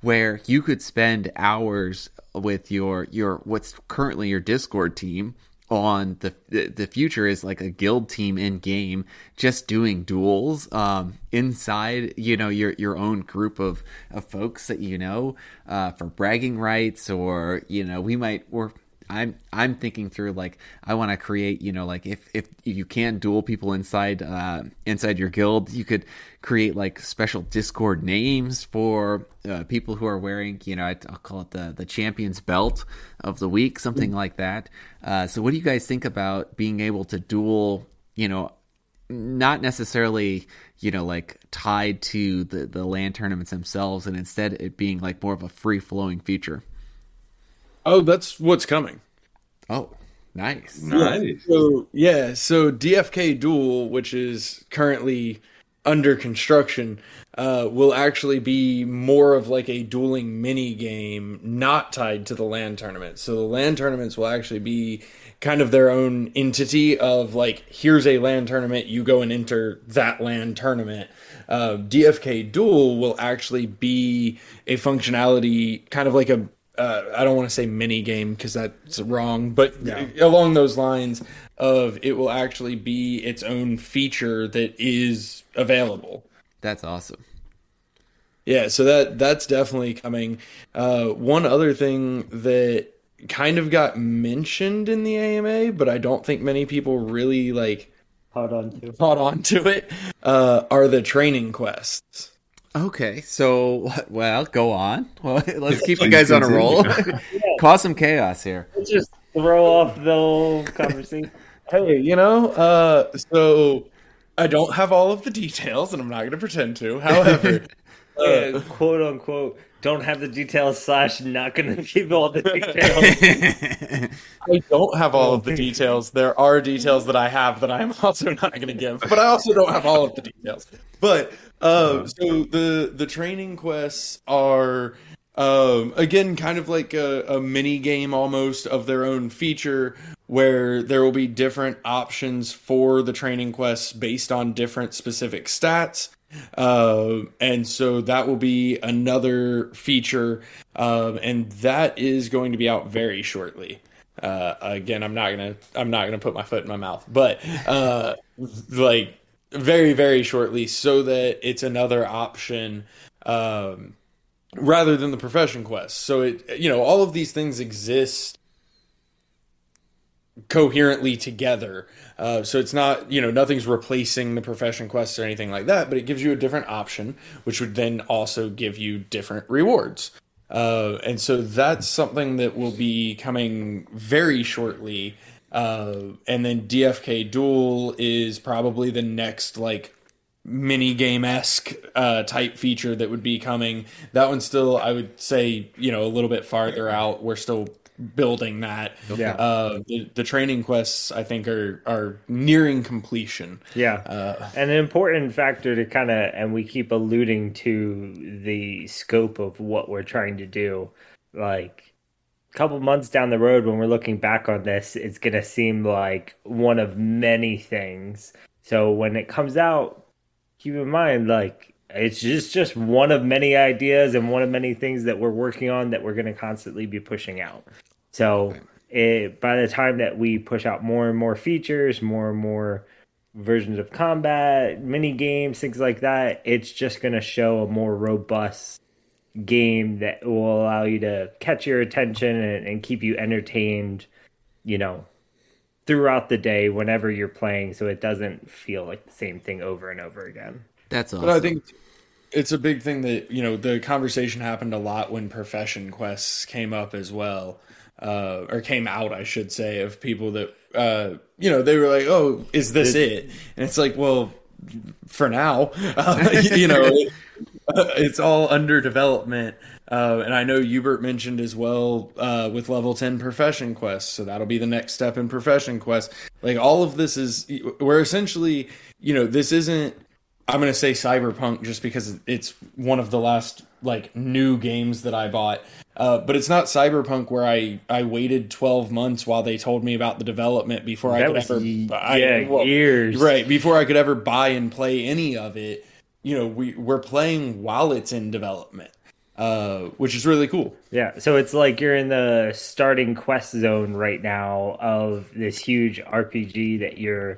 where you could spend hours with your your what's currently your Discord team on the the future is like a guild team in game just doing duels um inside you know your your own group of of folks that you know uh for bragging rights or you know we might or I'm I'm thinking through like I want to create, you know, like if if you can't duel people inside uh, inside your guild, you could create like special Discord names for uh, people who are wearing, you know, I'll call it the the champions belt of the week, something like that. Uh, so, what do you guys think about being able to duel, you know, not necessarily you know like tied to the the land tournaments themselves and instead it being like more of a free flowing feature Oh, that's what's coming. oh nice Nice. So yeah, so DFK Duel, which is currently under construction, uh, will actually be more of like a dueling mini game, not tied to the land tournament. So the land tournaments will actually be kind of their own entity of like, here's a land tournament, you go and enter that land tournament. Uh, DFK Duel will actually be a functionality, kind of like a uh, I don't want to say mini game because that's wrong, but along those lines of it will actually be its own feature that is available. that's awesome Yeah, so that that's definitely coming. Uh, one other thing that kind of got mentioned in the AMA, but I don't think many people really like Hold on to. caught on to it, uh, are the training quests. Okay so <laughs> well go on <laughs> well let's keep you guys on a continue. roll <laughs> cause some chaos here Let's just throw off the whole conversation. Hey, you know, uh, so I don't have all of the details, and I'm not going to pretend to. However, Uh, quote unquote, don't have the details slash not going to give all the details. I don't have all of the details. There are details that I have that I'm also not going to give, but I also don't have all of the details. But uh, so the the training quests are um, again kind of like a, a mini game almost of their own feature, where there will be different options for the training quests based on different specific stats. Uh, and so that will be another feature, um, and that is going to be out very shortly. Uh, again, I'm not gonna I'm not gonna put my foot in my mouth, but uh, like very very shortly, so that it's another option um, rather than the profession quest. So it you know all of these things exist coherently together. Uh, so it's not, you know, nothing's replacing the profession quests or anything like that, but it gives you a different option, which would then also give you different rewards. Uh, and so that's something that will be coming very shortly. Uh, and then DFK Duel is probably the next, like, mini game esque uh, type feature that would be coming. That one's still, I would say, you know, a little bit farther out. We're still building that. Yeah. Uh, the, the training quests, I think, are are nearing completion. Yeah. Uh, And an important factor to kind of, and we keep alluding to the scope of what we're trying to do. Like a couple months down the road, when we're looking back on this, it's going to seem like one of many things. So when it comes out, keep in mind, like, it's just just one of many ideas and one of many things that we're working on that we're going to constantly be pushing out. So it, by the time that we push out more and more features, more and more versions of combat, mini games, things like that, it's just going to show a more robust game that will allow you to catch your attention and, and keep you entertained, you know, throughout the day whenever you're playing so it doesn't feel like the same thing over and over again. That's awesome. But I think it's a big thing that you know the conversation happened a lot when profession quests came up as well, uh, or came out, I should say, of people that uh, you know they were like, "Oh, is this it?" And it's like, well, for now, <laughs> uh, <laughs> you know, it- <laughs> it's all under development. Uh, and I know Hubert mentioned as well uh, with level 10 profession quests. So that'll be the next step in profession quest. Like all of this is, we're essentially, you know, this isn't I'm gonna say Cyberpunk just because it's one of the last like new games that I bought. Uh, but it's not Cyberpunk where I I waited 12 months while they told me about the development before I could ever ye- buy, yeah, well, years. right before I could ever buy and play any of it. You know, we we're playing while it's in development, uh, which is really cool. Yeah, so it's like you're in the starting quest zone right now of this huge RPG that you're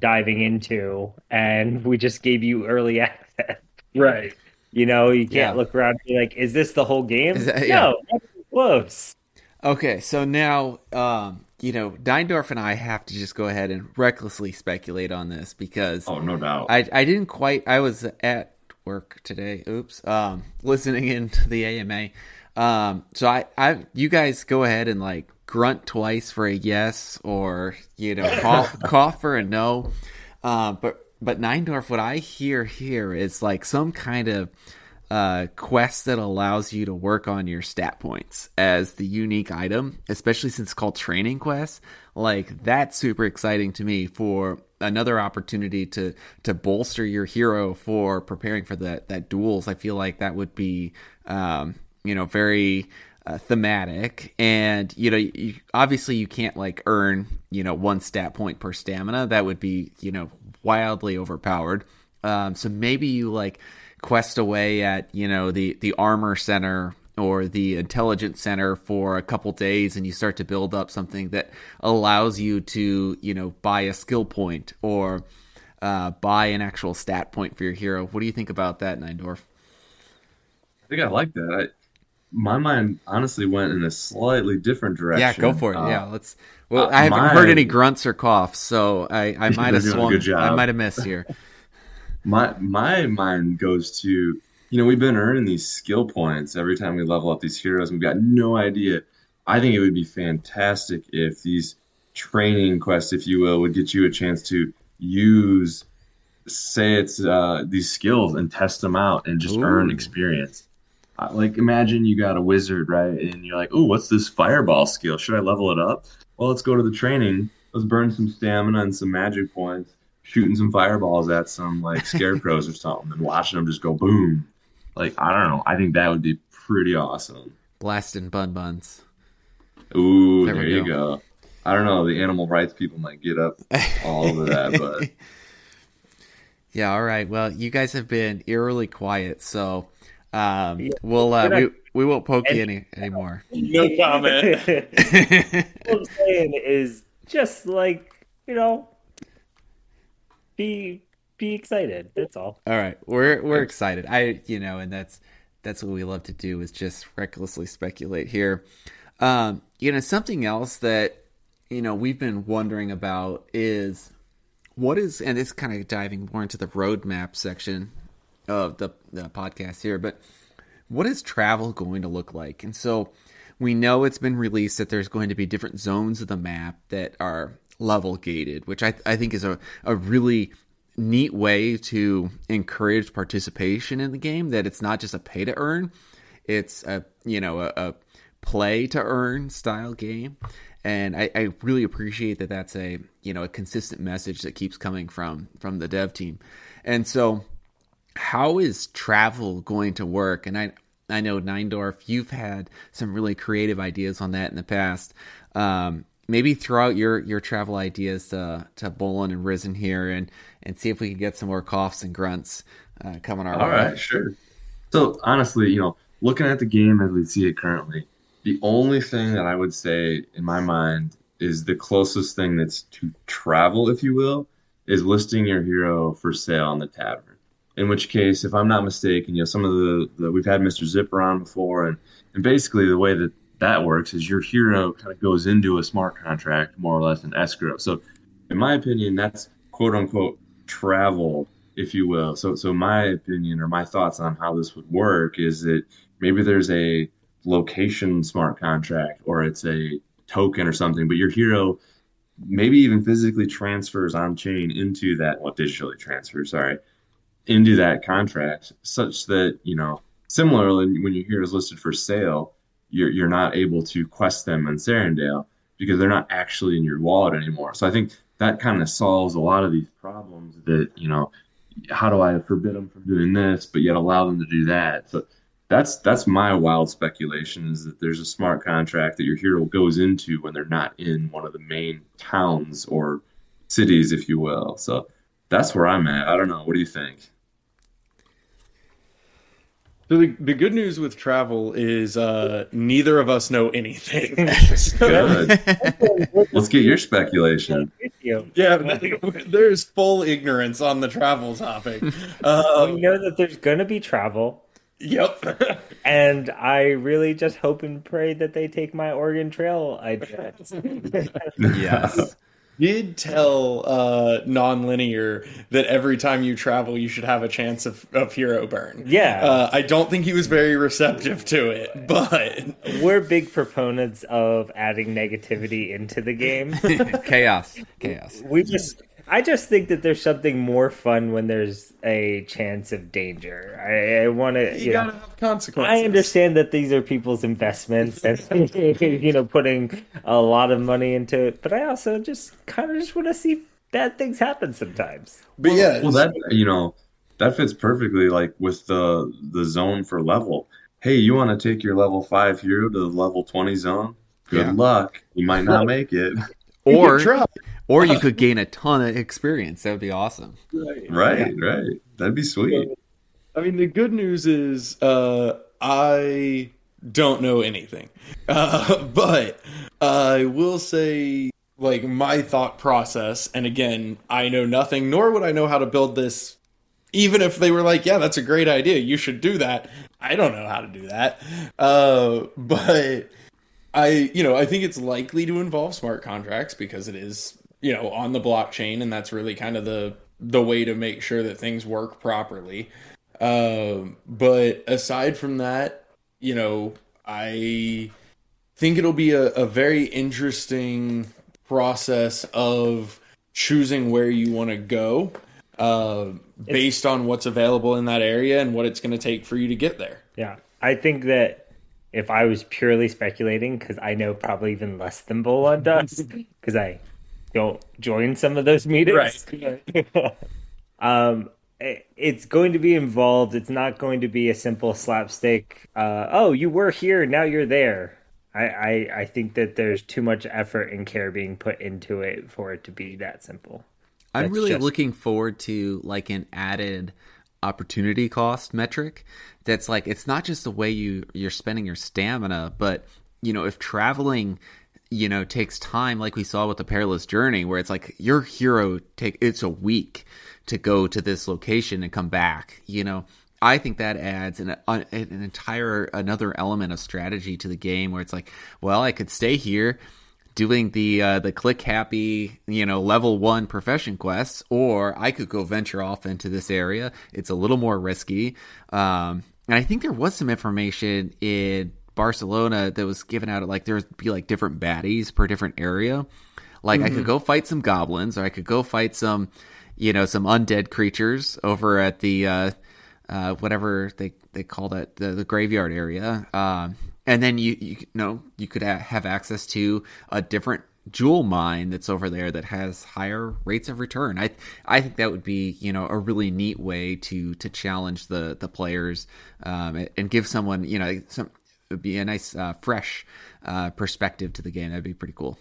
diving into, and we just gave you early <laughs> access. Right. You know, you can't Yeah. look around and be like, "Is this the whole game?" That- yeah. No, not close. Okay, so now, um, you know, 9Dorf and I have to just go ahead and recklessly speculate on this because Oh, no doubt. I I didn't quite. I was at work today. Oops. Um, <laughs> listening into the AMA. Um, so I I you guys go ahead and like grunt twice for a yes or you know cough <laughs> cough for a no. Um, but but 9Dorf, what I hear here is like some kind of uh, quest that allows you to work on your stat points as the unique item, especially since it's called Training Quest. Like that's super exciting to me for another opportunity to to bolster your hero for preparing for that that duels. I feel like that would be um, you know very uh, thematic and you know you, obviously you can't like earn you know one stat point per stamina that would be you know wildly overpowered um, so maybe you like quest away at you know the the armor center or the intelligence center for a couple days and you start to build up something that allows you to you know buy a skill point or uh, buy an actual stat point for your hero what do you think about that 9Dorf? I think I like that. I, my mind honestly went in a slightly different direction. yeah go for it Uh, yeah let's well uh, i haven't my- heard any grunts or coughs so i i <laughs> might have You're doing a swung good job. i might have missed here <laughs> <laughs> My my mind goes to you know we've been earning these skill points every time we level up these heroes. We've got no idea. I think it would be fantastic if these training quests, if you will, would get you a chance to use, say it's uh, these skills and test them out and just earn experience. Like imagine you got a wizard right, and you're like, oh, what's this fireball skill? Should I level it up? Well, let's go to the training. Let's burn some stamina and some magic points shooting some fireballs at some like scarecrows or something and watching them just go boom. Like I don't know. I think that would be pretty awesome. blasting bun buns Ooh, There there, you go. I don't know. The animal rights people might get up all over that, <laughs> but Yeah, all right. Well, you guys have been eerily quiet, so um, Yeah. we'll uh, We're we won't poke you any anymore. No comment. <laughs> what I'm saying is just like you know, be be excited. That's all. all right, we're we're excited. I you know, and that's that's what we love to do is just recklessly speculate here. Um, you know, something else that you know we've been wondering about is what is, and it's kind of diving more into the roadmap section of the, the podcast here, but what is travel going to look like? And so we know it's been released that there's going to be different zones of the map that are level gated, which I, I think is a, a really neat way to encourage participation in the game. That it's not just a pay to earn, it's a you know a, a play to earn style game. And I, I really appreciate that that's a you know a consistent message that keeps coming from from the dev team. And so how is travel going to work? And I I know 9Dorf, you've had some really creative ideas on that in the past. Um, maybe throw out your your travel ideas to to Bolon and Rissen here, and and see if we can get some more coughs and grunts uh, coming our all way. right, sure. So honestly, you know, looking at the game as we see it currently, the only thing that I would say in my mind is the closest thing that's to travel, if you will, is listing your hero for sale on the tavern. In which case, if I'm not mistaken, you know, some of the, the we've had Mr. Zipper on before, and and basically the way that that works is your hero kind of goes into a smart contract, more or less, an escrow. So, in my opinion, that's quote unquote travel, if you will. So, so my opinion or my thoughts on how this would work is that maybe there's a location smart contract or it's a token or something, but your hero maybe even physically transfers on chain into that, well, digitally transfers, sorry, into that contract such that, you know, similarly, when your hero is listed for sale, you're, you're not able to quest them in Serendale because they're not actually in your wallet anymore. So I think that kind of solves a lot of these problems that, you know, how do I forbid them from doing this, but yet allow them to do that? So that's that's my wild speculation is that there's a smart contract that your hero goes into when they're not in one of the main towns or cities, if you will. So that's where I'm at. I don't know. What do you think? So the, the good news with travel is uh, neither of us know anything. <laughs> Good. <laughs> Let's get your speculation. Yeah, <laughs> there's full ignorance on the travel topic. know, Um, we know that there's gonna be travel. Yep. and I really just hope and pray that they take my Oregon Trail idea. Yes. Did tell uh, nonlinear that every time you travel, you should have a chance of, of hero burn. Yeah. Uh, I don't think he was very receptive to it, but We're big proponents of adding negativity into the game. <laughs> chaos. Chaos. We just I just think that there's something more fun when there's a chance of danger. I, I want to, you, you, gotta know, have consequences. I understand that these are people's investments and <laughs> you know putting a lot of money into it, but I also just kind of just want to see bad things happen sometimes. But yeah, Well, that you know, that fits perfectly like with the the zone for level. Hey, you want to take your level five hero to the level twenty zone? Good Yeah. luck. You might not <laughs> make it. Or try. Or you <laughs> could gain a ton of experience. That would be awesome. Right, right. right. That'd be sweet. I mean, the good news is uh, I don't know anything, <laughs> uh, but I will say, like my thought process, and again, I know nothing, nor would I know how to build this. Even if they were like, "Yeah, that's a great idea. You should do that," I don't know how to do that. Uh, <laughs> but I, you know, I think it's likely to involve smart contracts because it is, you know, on the blockchain, and that's really kind of the the way to make sure that things work properly. Um, but aside from that, you know, I think it'll be a, a very interesting process of choosing where you want to go, uh, based on what's available in that area and what it's going to take for you to get there. Yeah, I think that if I was purely speculating, because I know probably even less than Bolon does, because I don't join some of those meetings. <laughs> um, it- it's going to be involved. It's not going to be a simple slapstick. Uh, oh, you were here, now you're there. I, I I think that there's too much effort and care being put into it for it to be that simple. I'm That's really just- looking forward to like an added opportunity cost metric that's like it's not just the way you you're spending your stamina but you know if traveling you know takes time like we saw with the perilous journey where it's like your hero take it's a week to go to this location and come back you know? I think that adds an, an entire another element of strategy to the game where it's like well i could stay here doing the uh, the click happy you know level one profession quests or i could go venture off into this area. It's a little more risky. Um, and i think there was some information in barcelona that was given out like there would be like different baddies per different area like i could go fight some goblins or i could go fight some you know some undead creatures over at the uh, uh, whatever they they call that the, the graveyard area. Um, and then you you know you could ha- have access to a different jewel mine that's over there that has higher rates of return. I I think that would be you know a really neat way to to challenge the the players um, and- give someone you know some would be a nice uh, fresh uh, perspective to the game. That'd be pretty cool.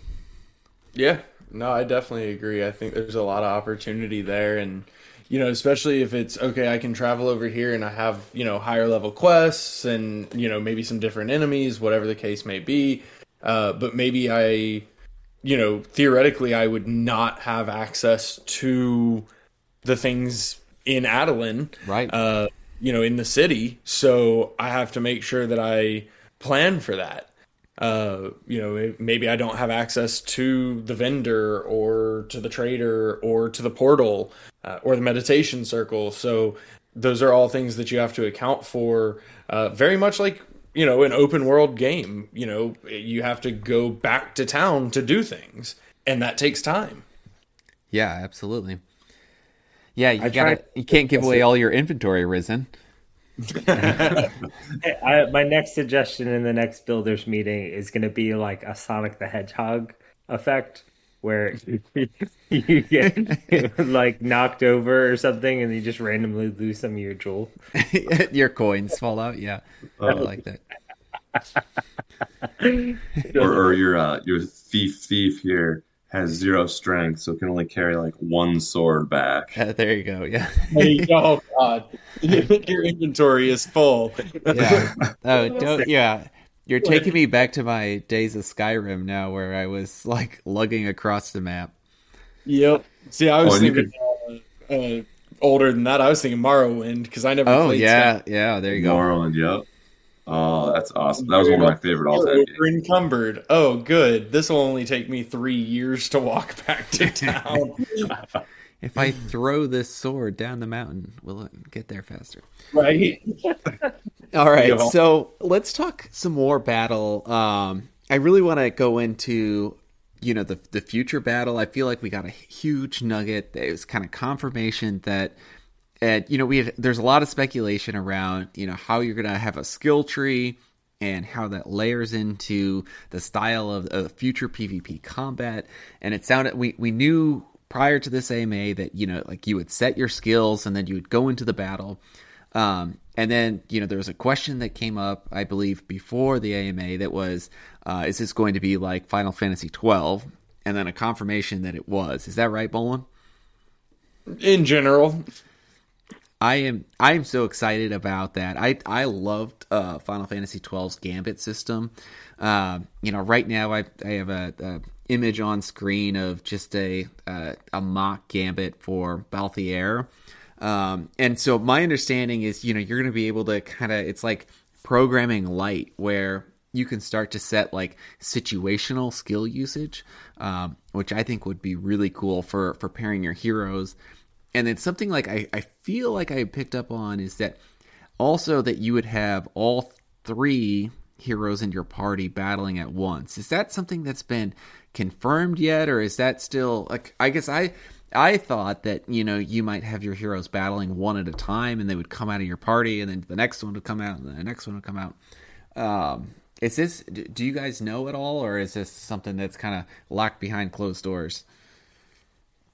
Yeah, no, I definitely agree. I think there's a lot of opportunity there, and you know, especially if it's okay, I can travel over here and I have you know higher level quests and you know maybe some different enemies, whatever the case may be. Uh, but maybe I, you know, theoretically, I would not have access to the things in Adeline, Right. uh, you know, in the city. So I have to make sure that I plan for that. Uh, you know, maybe I don't have access to the vendor or to the trader or to the portal uh, or the meditation circle. So those are all things that you have to account for. Uh, very much like you know an open world game. You know, you have to go back to town to do things, and that takes time. Yeah, absolutely. Yeah, you I gotta you can't give away all your inventory, Rissen. I, my next suggestion in the next builders meeting is going to be like a Sonic the Hedgehog effect, where <laughs> you get <laughs> like knocked over or something, and you just randomly lose some of your jewel. <laughs> your coins fall out. Yeah, I like that. Or, or your uh, your thief thief here has zero strength, so can only carry like one sword back. <laughs> Uh, there you go. Yeah, Hey, oh <laughs> god, <laughs> your inventory is full. yeah. Oh, don't. Yeah, you're taking me back to my days of Skyrim now, where I was like lugging across the map. Yep. See, I was Oh, and you thinking uh, uh, older than that. I was thinking Morrowind because I never. Oh played yeah, yeah. There you go. Morrowind, yep. Oh, that's awesome. That was one of my favorite all time games. We're encumbered. Oh, good. This will only take me three years to walk <laughs> back to town. <laughs> If I throw this sword down the mountain, will it get there faster? right. <laughs> All right, Yeah. so let's talk some more battle. Um, I really want to go into, you know, the the future battle. I feel like we got a huge nugget. It was kind of confirmation that, and you know, we had, there's a lot of speculation around, you know, how you're gonna have a skill tree and how that layers into the style of, of future PvP combat. And it sounded we we knew prior to this AMA that you know, like you would set your skills and then you would go into the battle. Um, and then, you know, there was a question that came up, I believe, before the AMA that was, uh, is this going to be like Final Fantasy 12? And then a confirmation that it was. Is that right, Bolon? In general, I am I am so excited about that. I I loved uh, Final Fantasy 12's Gambit system. Um, you know, right now I I have a, a image on screen of just a uh, a mock Gambit for Balthier. Um, and so my understanding is, you know, you're going to be able to kind of it's like programming light where you can start to set like situational skill usage, um, which I think would be really cool for for pairing your heroes. And then something like I, I feel like I picked up on is that also that you would have all three heroes in your party battling at once. Is that something that's been confirmed yet, or is that still like I guess I I thought that you know you might have your heroes battling one at a time, and they would come out of your party, and then the next one would come out, and the next one would come out. Um, is this? Do you guys know at all, or is this something that's kind of locked behind closed doors?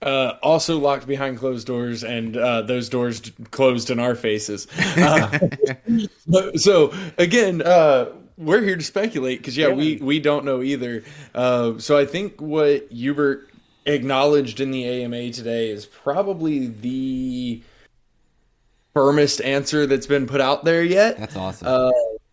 Uh, also locked behind closed doors, and uh, those doors d- closed in our faces. Uh, <laughs> so again, uh, we're here to speculate because yeah, we we don't know either. Uh, so I think what Hubert acknowledged in the AMA today is probably the firmest answer that's been put out there yet. That's awesome. Uh,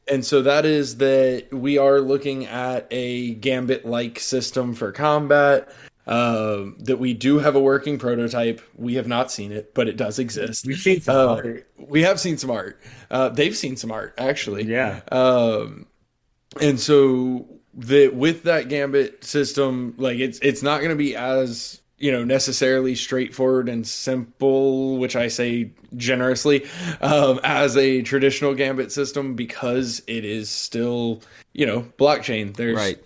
and so that is that we are looking at a gambit like system for combat. Um, that we do have a working prototype. We have not seen it, but it does exist. We've seen some Uh, art. we have seen some art. Uh, they've seen some art actually. Yeah. Um, and so the with that gambit system, like it's it's not going to be as you know necessarily straightforward and simple, which I say generously, um, as a traditional gambit system because it is still you know blockchain. There's Right.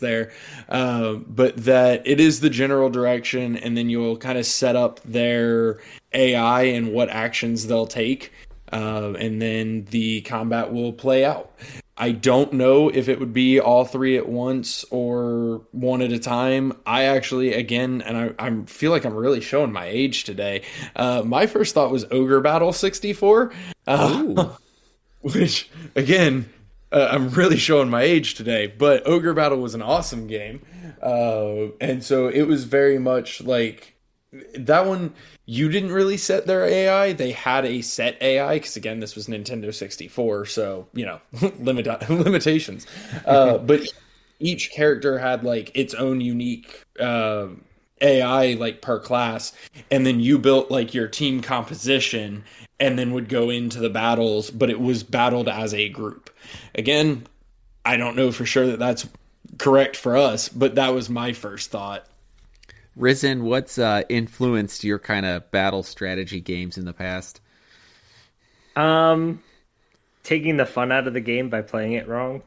There, um, but that it is the general direction, and then you'll kind of set up their AI and what actions they'll take, uh, and then the combat will play out. I don't know if it would be all three at once or one at a time. I actually, again, and I, I feel like I'm really showing my age today. Uh, my first thought was Ogre Battle 64, uh, <laughs> which, again, uh, I'm really showing my age today. But Ogre Battle was an awesome game, uh, and so it was very much like that one. You didn't really set their AI; they had a set AI because again, this was Nintendo 64, so you know <laughs> limit <laughs> limitations. Uh, <laughs> but each character had like its own unique uh, AI like per class, and then you built like your team composition, and then would go into the battles. But it was battled as a group. Again, I don't know for sure that that's correct for us, but that was my first thought. Rissen, what's uh, influenced your kind of battle strategy games in the past? Um, taking the fun out of the game by playing it wrong.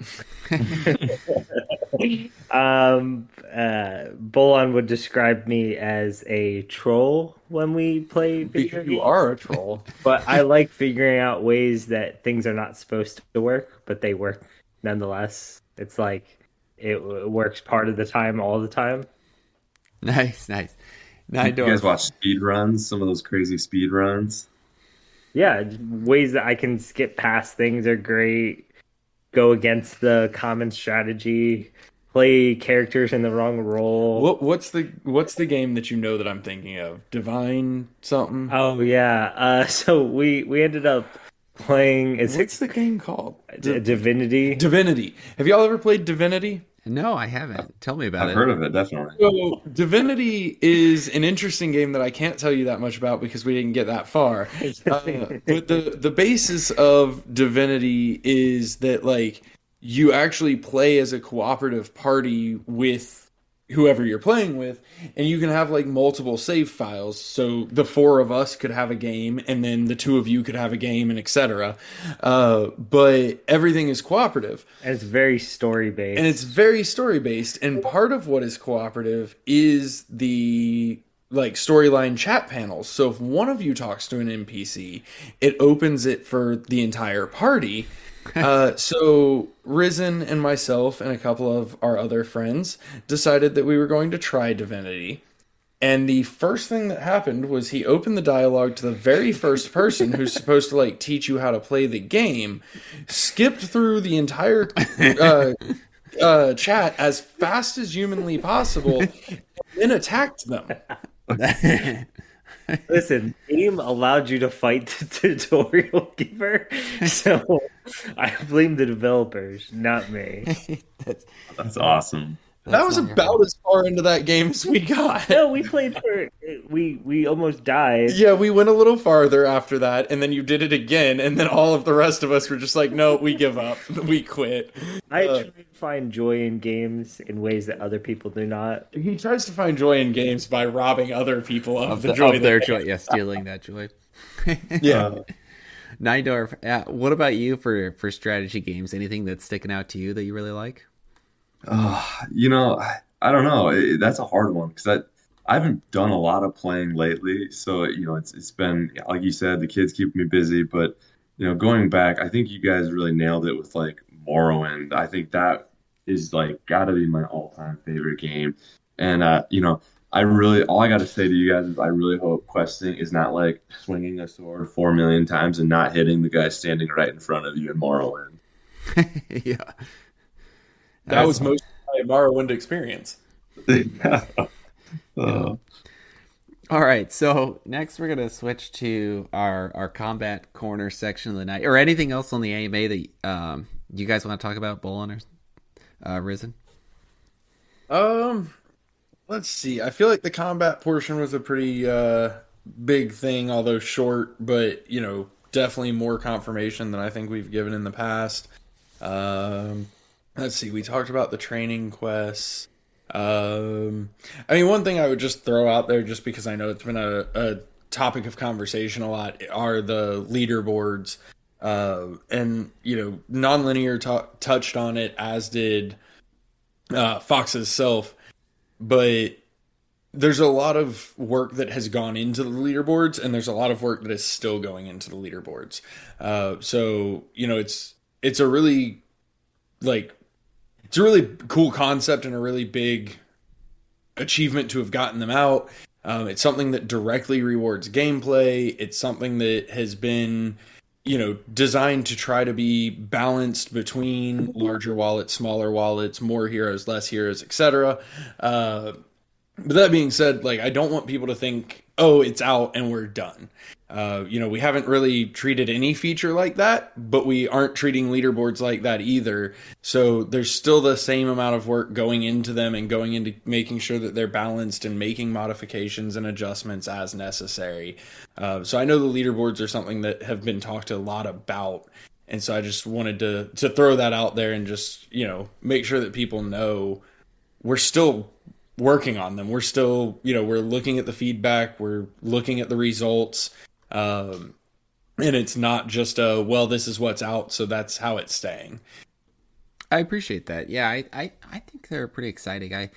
<laughs> <laughs> <laughs> um, uh, Bolon would describe me as a troll when we play video you games. You are a troll. <laughs> but I like figuring out ways that things are not supposed to work, but they work nonetheless. It's like it w- works part of the time, all the time. Nice, nice. Nine You guys watch speed runs? Some of those crazy speed runs. Yeah, ways that I can skip past things are great. Go against the common strategy. Play characters in the wrong role. What what's the what's the game that you know that I'm thinking of? Divine something. Oh yeah. Uh, <laughs> so we we ended up playing. Is What's the game called? D- Divinity? Divinity. Have y'all ever played Divinity? No, I haven't. Tell me about it. I've heard of it, definitely. So, Divinity is an interesting game that I can't tell you that much about because we didn't get that far. <laughs> Uh, but the the basis of Divinity is that like you actually play as a cooperative party with whoever you're playing with and you can have like multiple save files. So the four of us could have a game and then the two of you could have a game and etc uh, but everything is cooperative. And it's very story based. and it's very story based and part of what is cooperative is the like storyline chat panels. So if one of you talks to an npc it opens it for the entire party <laughs> uh, so Rissen and myself and a couple of our other friends decided that we were going to try divinity and the first thing that happened was he opened the dialogue to the very first person who's supposed to like teach you how to play the game, skipped through the entire uh, uh, chat as fast as humanly possible, and then attacked them. <laughs> <laughs> Listen, game allowed you to fight the <laughs> tutorial giver, so I blame the developers, not me. <laughs> that's, That's awesome. That was wonderful. about as far into that game as we got. No, we played for we we almost died. Yeah, we went a little farther after that, and then you did it again, and then all of the rest of us were just like, "No, we give up. <laughs> We quit." I Uh, try to find joy in games in ways that other people do not. He tries to find joy in games by robbing other people of, of, the, the, joy of their that- joy. Yeah, stealing that joy. <laughs> Yeah. Uh, 9Dorf, uh, what about you for for strategy games? Anything that's sticking out to you that you really like? Uh, you know, I, I don't know. It, that's a hard one because I I haven't done a lot of playing lately. So you know, it's it's been like you said, the kids keep me busy. But you know, going back, I think you guys really nailed it with like Morrowind. I think that is like got to be my all time favorite game. And uh, you know, I really all I got to say to you guys is I really hope questing is not like swinging a sword four million times and not hitting the guy standing right in front of you in Morrowind. <laughs> yeah, That was most of my Morrowind experience. <laughs> Uh, All right, so next we're gonna switch to our our combat corner section of the night, or anything else on the AMA that um, you guys want to talk about, Bolon or uh, Rissen. Um, let's see. I feel like the combat portion was a pretty uh big thing, although short, but you know, definitely more confirmation than I think we've given in the past. Um, let's see. We talked about the training quests. Um, I mean, one thing I would just throw out there, just because I know it's been a, a topic of conversation a lot, are the leaderboards. Uh, and you know, nonlinear ta- touched on it, as did uh, Fox's self, but there's a lot of work that has gone into the leaderboards, and there's a lot of work that is still going into the leaderboards. Uh, so you know, it's it's a really like it's a really cool concept and a really big achievement to have gotten them out. Um, it's something that directly rewards gameplay. It's something that has been you know designed to try to be balanced between larger wallets smaller wallets more heroes less heroes etc uh, but that being said like i don't want people to think oh it's out and we're done uh, you know we haven't really treated any feature like that but we aren't treating leaderboards like that either. So there's still the same amount of work going into them and going into making sure that they're balanced and making modifications and adjustments as necessary. Uh, so I know the leaderboards are something that have been talked a lot about, and so I just wanted to to throw that out there and just you know make sure that people know we're still working on them. We're still you know we're looking at the feedback, we're looking at the results, um, and it's not just a well this is what's out, so that's how it's staying. I appreciate that. Yeah, I, I, I think they're pretty exciting. I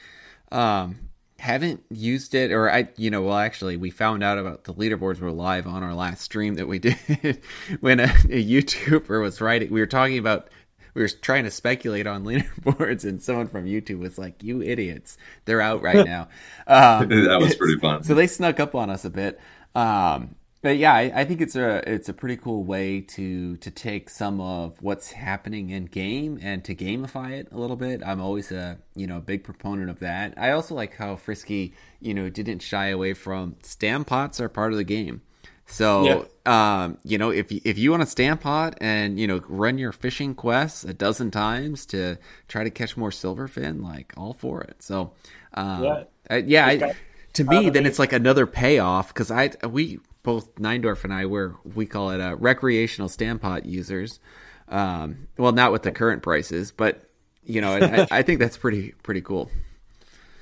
um haven't used it or I you know, well actually we found out about the leaderboards were live on our last stream that we <laughs> did when a, a YouTuber was writing we were talking about we were trying to speculate on <laughs> leaderboards and someone from YouTube was like, You idiots, they're out right <laughs> now. Um that was pretty fun. so they snuck up on us a bit. Um, but yeah, I, I think it's a it's a pretty cool way to to take some of what's happening in game and to gamify it a little bit. I'm always a you know big proponent of that. I also like how Frisky you know didn't shy away from stam pots are part of the game. So, um, you know, if if you want to stamp pot and you know run your fishing quests a dozen times to try to catch more silverfin, like all for it. So, um, Yeah. I- yeah, I, to me, uh, then it's like another payoff because I we both 9Dorf and I were we call it uh, recreational stamp pot users. Um, well, not with the current prices, but you know, I, <laughs> I think that's pretty pretty cool.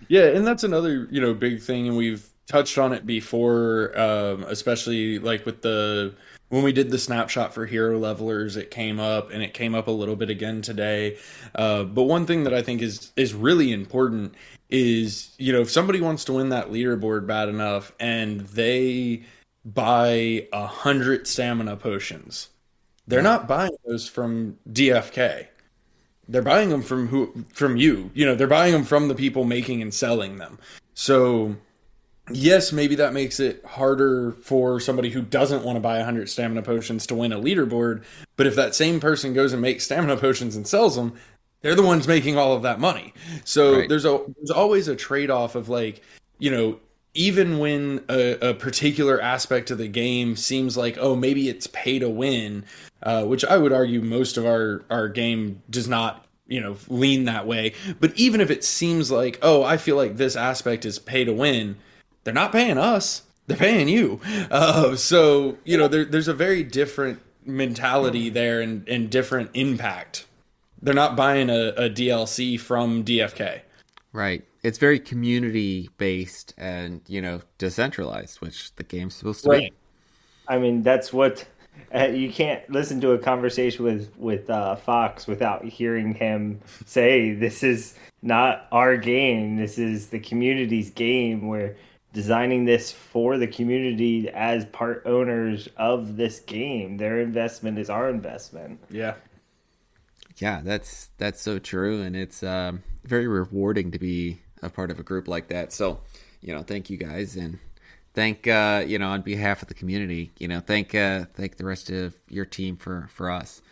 Yeah, and that's another you know big thing, and we've touched on it before, um, especially like with the when we did the snapshot for hero levelers, it came up, and it came up a little bit again today. Uh, but one thing that I think is is really important is you know if somebody wants to win that leaderboard bad enough, and they buy a hundred stamina potions, they're not buying those from DFK they're buying them from who from you. You know they're buying them from the people making and selling them. So yes maybe that makes it harder for somebody who doesn't want to buy 100 stamina potions to win a leaderboard but if that same person goes and makes stamina potions and sells them they're the ones making all of that money. So Right. there's a there's always a trade-off of like you know even when a, a particular aspect of the game seems like oh maybe it's pay to win uh, which i would argue most of our our game does not you know lean that way. But even if it seems like oh i feel like this aspect is pay to win they're not paying us. They're paying you. <laughs> Uh, so you know there, there's a very different mentality there and, and different impact. They're not buying a, a dlc from dfk Right. It's very community based and you know decentralized, which the game's supposed to Right. I mean, that's what uh, you can't listen to a conversation with with uh, Fox without hearing him say, "This is not our game. This is the community's game. We're designing this for the community as part owners of this game. Their investment is our investment." yeah be. Yeah, that's that's so true, and it's um, very rewarding to be a part of a group like that. So, you know, thank you guys, and thank uh, you know on behalf of the community, you know, thank uh, thank the rest of your team for for us.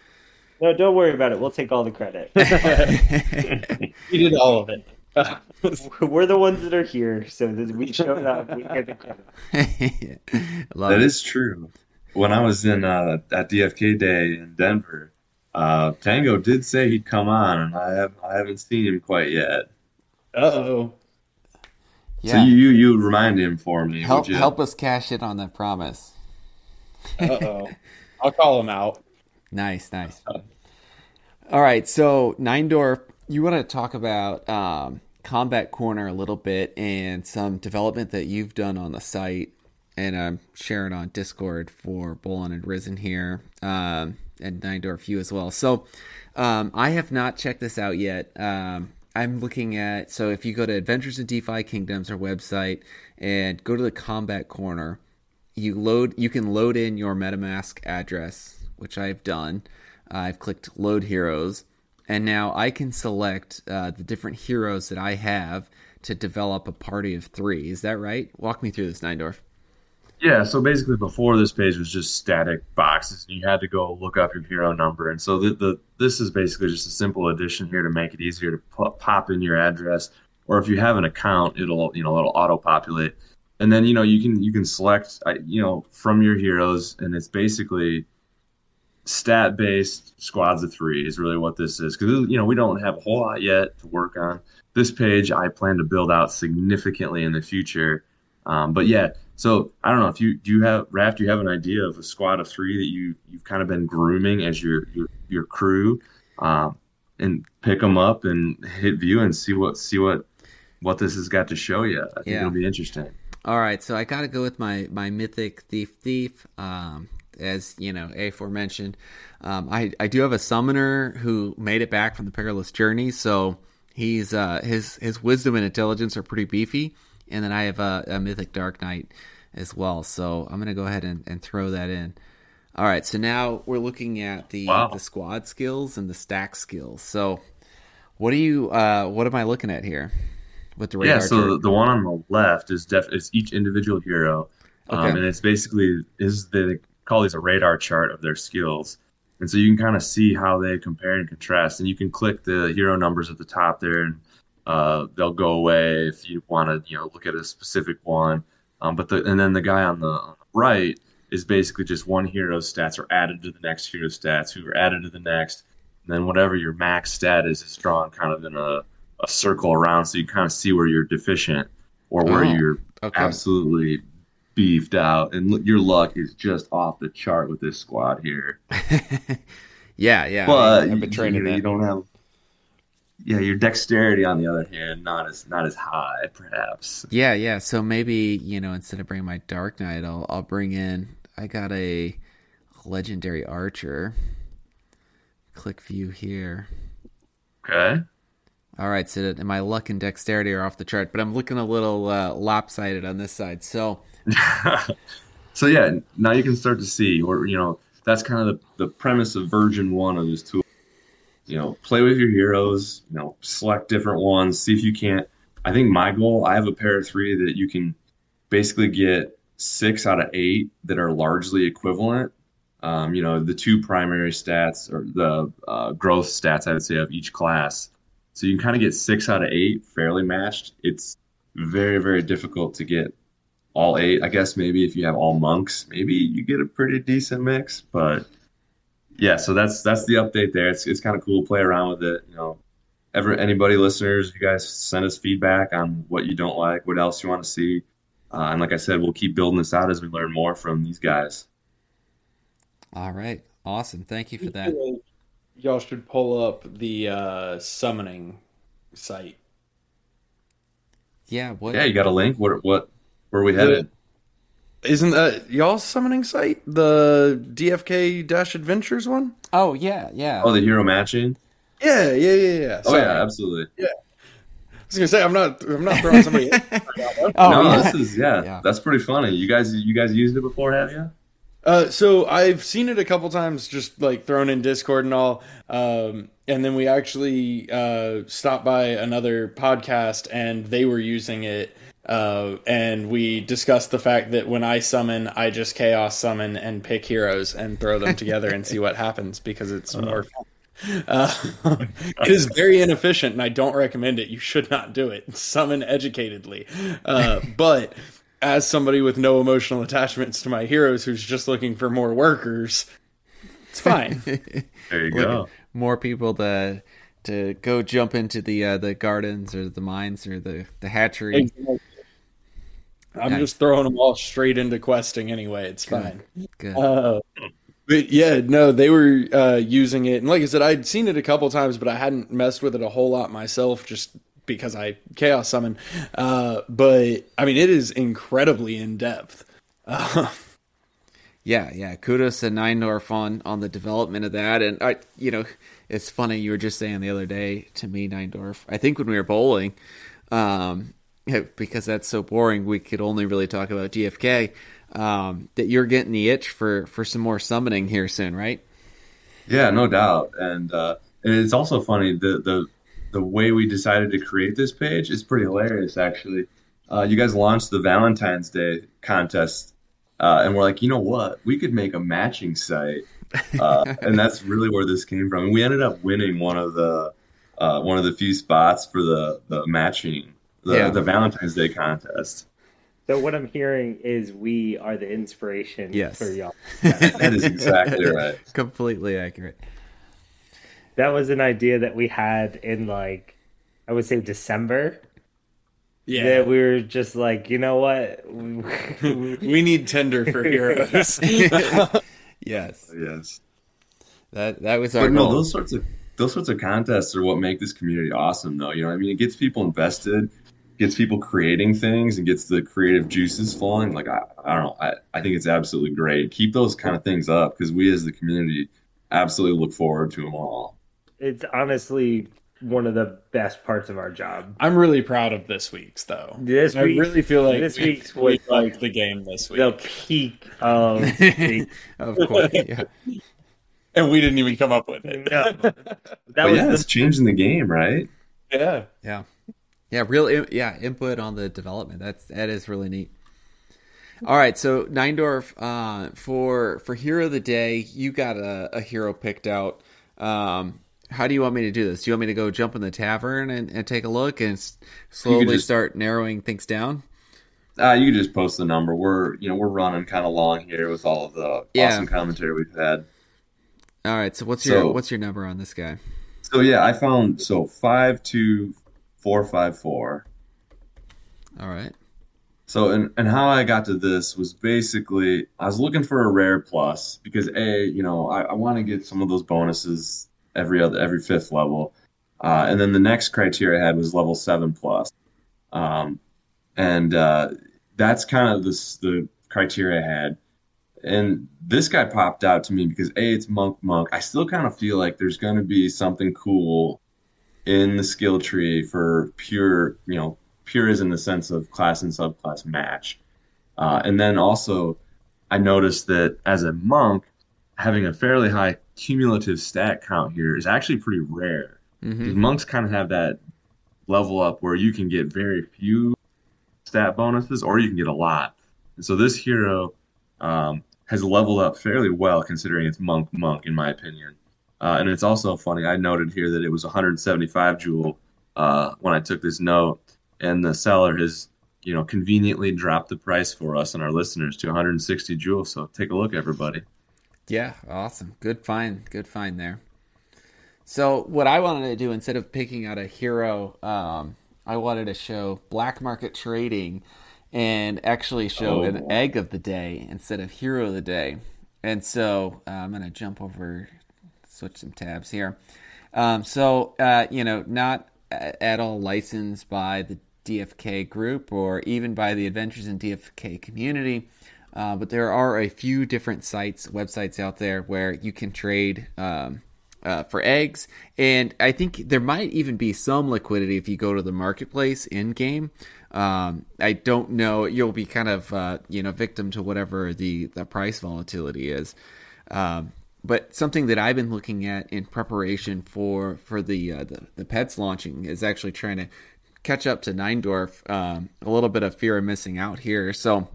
No, don't worry about it. We'll take all the credit. <laughs> <laughs> we did all of it <laughs> We're the ones that are here, so that we showed up. We get the credit. That it. is true. When I was in uh, at DFK Day in Denver, uh, Tango did say he'd come on, and I have I haven't seen him quite yet. uh-oh So you, you you remind him for me, help would you? help us cash in on that promise. uh-oh <laughs> i'll call him out Nice, nice. All right, so 9Dorf, you want to talk about um, Combat Corner a little bit and some development that you've done on the site, and I'm sharing on Discord for Bolon and Rissen here, um, and 9Dorf you as well. So um, I have not checked this out yet. Um, I'm looking at so if you go to Adventures in DeFi Kingdoms, our website, and go to the Combat Corner, you load you can load in your metamask address which i've done i've clicked load heroes and now i can select uh, the different heroes that i have to develop a party of three is that right walk me through this 9Dorf. Yeah, so basically before this page was just static boxes, and you had to go look up your hero number. And so the, the this is basically just a simple addition here to make it easier to pop in your address, or if you have an account, it'll you know it'll auto populate, and then you know you can you can select you know from your heroes, and it's basically stat based squads of three is really what this is because you know we don't have a whole lot yet to work on. This page I plan to build out significantly in the future. Um, but yeah, so I don't know if you do you have Raph, do you have an idea of a squad of three that you you've kind of been grooming as your your your crew, um, and pick them up and hit view and see what see what what this has got to show you. I think Yeah. it'll be interesting. all right so i gotta go with my my mythic thief thief um as you know aforementioned um i i do have a summoner who made it back from the perilous journey so he's uh his his wisdom and intelligence are pretty beefy and then i have a, a mythic dark knight as well. So i'm gonna go ahead and, and throw that in. All right so now we're looking at the Wow. the squad skills and the stack skills. So what do you uh what am i looking at here with the radar Yeah, so chart? the, the one on the left is def it's each individual hero, um, and it's basically is they call these a radar chart of their skills, and so you can kind of see how they compare and contrast, and you can click the hero numbers at the top there, and uh, they'll go away if you want to you know look at a specific one, um, but the and then the guy on the, on the right is basically just one hero's stats are added to the next hero's stats, who are added to the next, and then whatever your max stat is is drawn kind of in a, a circle around, so you kind of see where you're deficient or where Oh, you're okay. absolutely beefed out, and look, your luck is just off the chart with this squad here. <laughs> yeah, yeah. But I, I've been training you, that. you don't have. Yeah, your dexterity, on the other hand, not as not as high, perhaps. Yeah, yeah. So maybe you know, instead of bringing my Dark Knight, I'll I'll bring in. I got a legendary archer. Click view here. Okay. All right, so that- my luck and dexterity are off the chart, but I'm looking a little uh, lopsided on this side. So <laughs> so yeah, now you can start to see, or you know, that's kind of the, the premise of version one of this tool. You know, play with your heroes. You know, select different ones. See if you can't. I think my goal. I have a pair of three that you can basically get six out of eight that are largely equivalent. Um, you know, the two primary stats or the uh, growth stats, I would say, of each class. So you can kind of get six out of eight fairly matched. It's very, very difficult to get all eight. I guess maybe if you have all monks, maybe you get a pretty decent mix. But yeah, so that's that's the update there. It's it's kind of cool to play around with it. You know, ever anybody listeners, you guys send us feedback on what you don't like, what else you want to see, uh, and like I said, we'll keep building this out as we learn more from these guys. all right, awesome. Thank you for that. Y'all should pull up the uh, summoning site. Yeah, what? Yeah, you got a link. What what where are we headed? Isn't that y'all's summoning site? The DFK Dash Adventures one? Oh yeah, yeah. Oh, the hero matching. Yeah, yeah, yeah, yeah. Oh yeah, absolutely. Yeah. I was gonna say I'm not I'm not throwing somebody <laughs> in. oh no, yeah. this is yeah, Yeah. that's pretty funny. You guys you guys used it before, have you? Uh, so I've seen it a couple times, just like thrown in Discord and all. Um, and then we actually uh, stopped by another podcast, and they were using it. Uh, and we discussed the fact that when I summon, I just chaos summon and pick heroes and throw them together and see what happens because it's more fun. Uh, <laughs> it is very inefficient, and I don't recommend it. You should not do it. Summon educatedly. Uh, but as somebody with no emotional attachments to my heroes who's just looking for more workers, it's fine. <laughs> There you go. More people to to go jump into the uh, the gardens or the mines or the the hatchery. I'm Nice. just throwing them all straight into questing anyway. It's fine. Good. Uh, but yeah, no, they were uh, using it, and like I said, I'd seen it a couple times, but I hadn't messed with it a whole lot myself, just because I chaos summon. Uh, but I mean, it is incredibly in depth. Uh, <laughs> Yeah, yeah. Kudos to 9Dorf on on the development of that, and I, you know, it's funny you were just saying the other day to me, 9Dorf. I think when we were bowling, um, because that's so boring, we could only really talk about DFK. Um, that you're getting the itch for for some more summoning here soon, right? Yeah, no doubt. And uh, and it's also funny the the the way we decided to create this page is pretty hilarious actually. Uh, you guys launched the Valentine's Day contest, uh, and we're like, you know what? We could make a matching site, uh, <laughs> and that's really where this came from. And we ended up winning one of the uh, one of the few spots for the the matching the Yeah. the Valentine's Day contest. So what I'm hearing is we are the inspiration Yes. for y'all. <laughs> That is exactly right. Completely accurate. That was an idea that we had in like I would say December. yeah, That we were just like, you know what? <laughs> we need Tinder for heroes. <laughs> Yes, Yes. that that was our But no, goal. those sorts of those sorts of contests are what make this community awesome, though. You know, what I mean, it gets people invested, gets people creating things, and gets the creative juices flowing. Like I, I don't know, I, I think it's absolutely great. Keep those kind of things up because we as the community absolutely look forward to them all. it's honestly one of the best parts of our job. I'm really proud of this week's though. This I really feel like this we, week's we was liked the game this week, the peak of <laughs> the, of course, yeah. and we didn't even come up with it. No. <laughs> that But was yeah, the it's changing the game, right? yeah. Yeah, yeah, real, yeah, input on the development. That's that is really neat. All right, so 9Dorf, uh, for for hero of the day, you got a, a hero picked out. Um, how do you want me to do this? Do you want me to go jump in the tavern and, and take a look and s- slowly just- start narrowing things down? Uh, you can just post the number. We're you know we're running kind of long here with all of the Yeah. awesome commentary we've had. All right. So what's your what's your number on this guy? So yeah, I found so five two four five four. All right. So and and how I got to this was basically I was looking for a rare plus because a you know I, I want to get some of those bonuses every other every fifth level, uh, and then the next criteria I had was level seven plus, um, and uh, that's kind of this the criteria I had, and this guy popped out to me because a it's monk monk. I still kind of feel like there's going to be something cool in the skill tree for pure you know pure is in the sense of class and subclass match. Uh, and then also, I noticed that as a monk, having a fairly high cumulative stat count here is actually pretty rare. hmm monks kind of have that level up where you can get very few stat bonuses or you can get a lot. And so this hero um, has leveled up fairly well considering it's monk monk, in my opinion. Uh, and it's also funny, I noted here that it was 175 jewel uh, when I took this note and the seller has you know conveniently dropped the price for us and our listeners to 160 jewels so take a look everybody Yeah, awesome. Good find. Good find there. So what I wanted to do instead of picking out a hero, um, I wanted to show black market trading and actually show an Oh. egg of the day instead of hero of the day. And so uh, I'm going to jump over, switch some tabs here. Um, so uh, you know, not at all licensed by the DFK group or even by the Adventures in DFK community. Uh, but there are a few different sites, websites out there where you can trade um, uh, for eggs, and I think there might even be some liquidity if you go to the marketplace in game. Um, I don't know; you'll be kind of uh, you know victim to whatever the the price volatility is. Um, but something that I've been looking at in preparation for for the uh, the, the pets launching is actually trying to catch up to 9Dorf. Um, a little bit of fear of missing out here, so.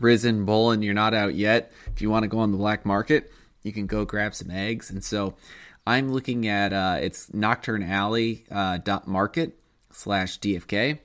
Rissen, Bolon, you're not out yet. If you want to go on the black market, you can go grab some eggs. And so I'm looking at uh, it's Nocturne Alley uh, dot market slash DFK.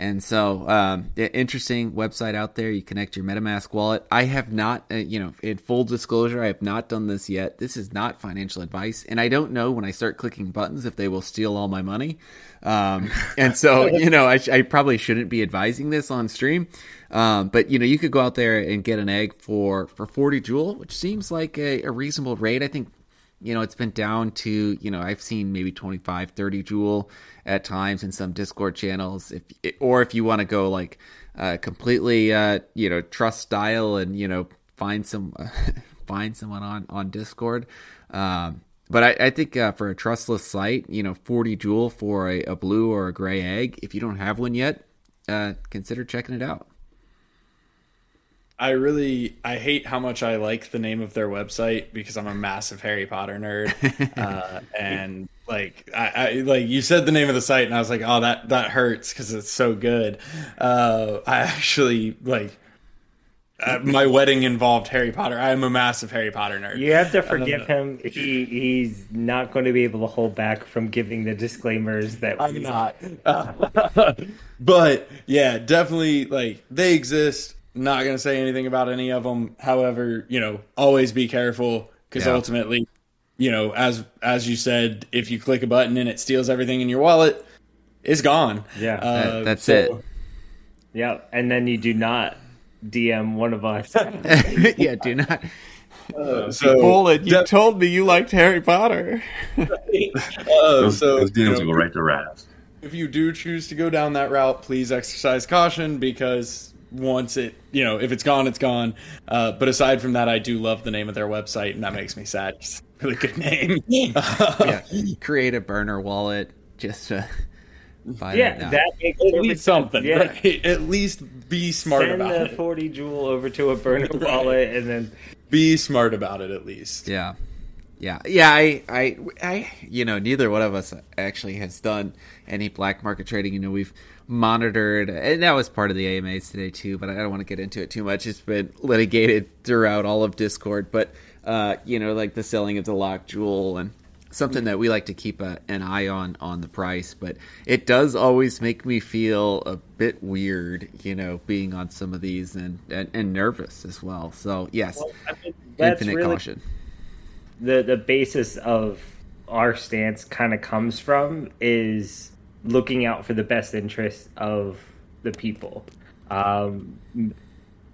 And so, um, interesting website out there. You connect your MetaMask wallet. I have not, uh, you know, in full disclosure, I have not done this yet. This is not financial advice, and I don't know when I start clicking buttons if they will steal all my money. Um, <laughs> and so, you know, I, I probably shouldn't be advising this on stream. Um, but you know, you could go out there and get an egg for for 40 jewel, which seems like a, a reasonable rate. I think you know it's been down to you know i've seen maybe 25 30 jewel at times in some discord channels. If or if you want to go like uh, completely uh, you know trust style and you know find some <laughs> find someone on on discord. Um, but I, I think uh, for a trustless site you know 40 jewel for a, a blue or a gray egg if you don't have one yet uh, consider checking it out I really I hate how much I like the name of their website because I'm a massive Harry Potter nerd, <laughs> uh, and like I, I like you said the name of the site and I was like, oh that that hurts because it's so good. Uh, I actually like uh, my wedding involved Harry Potter. I am a massive Harry Potter nerd. You have to forgive him. He he's not going to be able to hold back from giving the disclaimers that I'm not. <laughs> but yeah, definitely like they exist. Not gonna say anything about any of them. However, you know, always be careful because Yeah. ultimately, you know, as as you said, if you click a button and it steals everything in your wallet, it's gone. Yeah. Uh, That- that's so- it. Yeah, and then you do not DM one of us. <laughs> yeah do not So, Bullet, you de- told me you liked Harry Potter. <laughs> uh, those, so those you DMs know, go right to Raz. if you do choose to go down that route, please exercise caution because once it, you know, if it's gone, it's gone. Uh, but aside from that, I do love the name of their website, and that makes me sad. It's a really good name. <laughs> yeah, <laughs> create a burner wallet just to <laughs> buy yeah, that. now. that makes At least something, Yeah. right? At least be smart about it Send about the it. forty jewel over to a burner wallet, and then Be smart about it, at least. Yeah. Yeah. Yeah, I, I I you know, neither one of us actually has done any black market trading. You know, we've monitored and that was part of the AMAs today too, but I don't want to get into it too much. It's been litigated throughout all of Discord, but uh, you know, like the selling of the lock jewel and something that we like to keep a, an eye on on the price, but it does always make me feel a bit weird, you know, being on some of these and and, and nervous as well. So yes, Well, I mean, infinite really caution. the the basis of our stance kind of comes from is looking out for the best interest of the people. Um,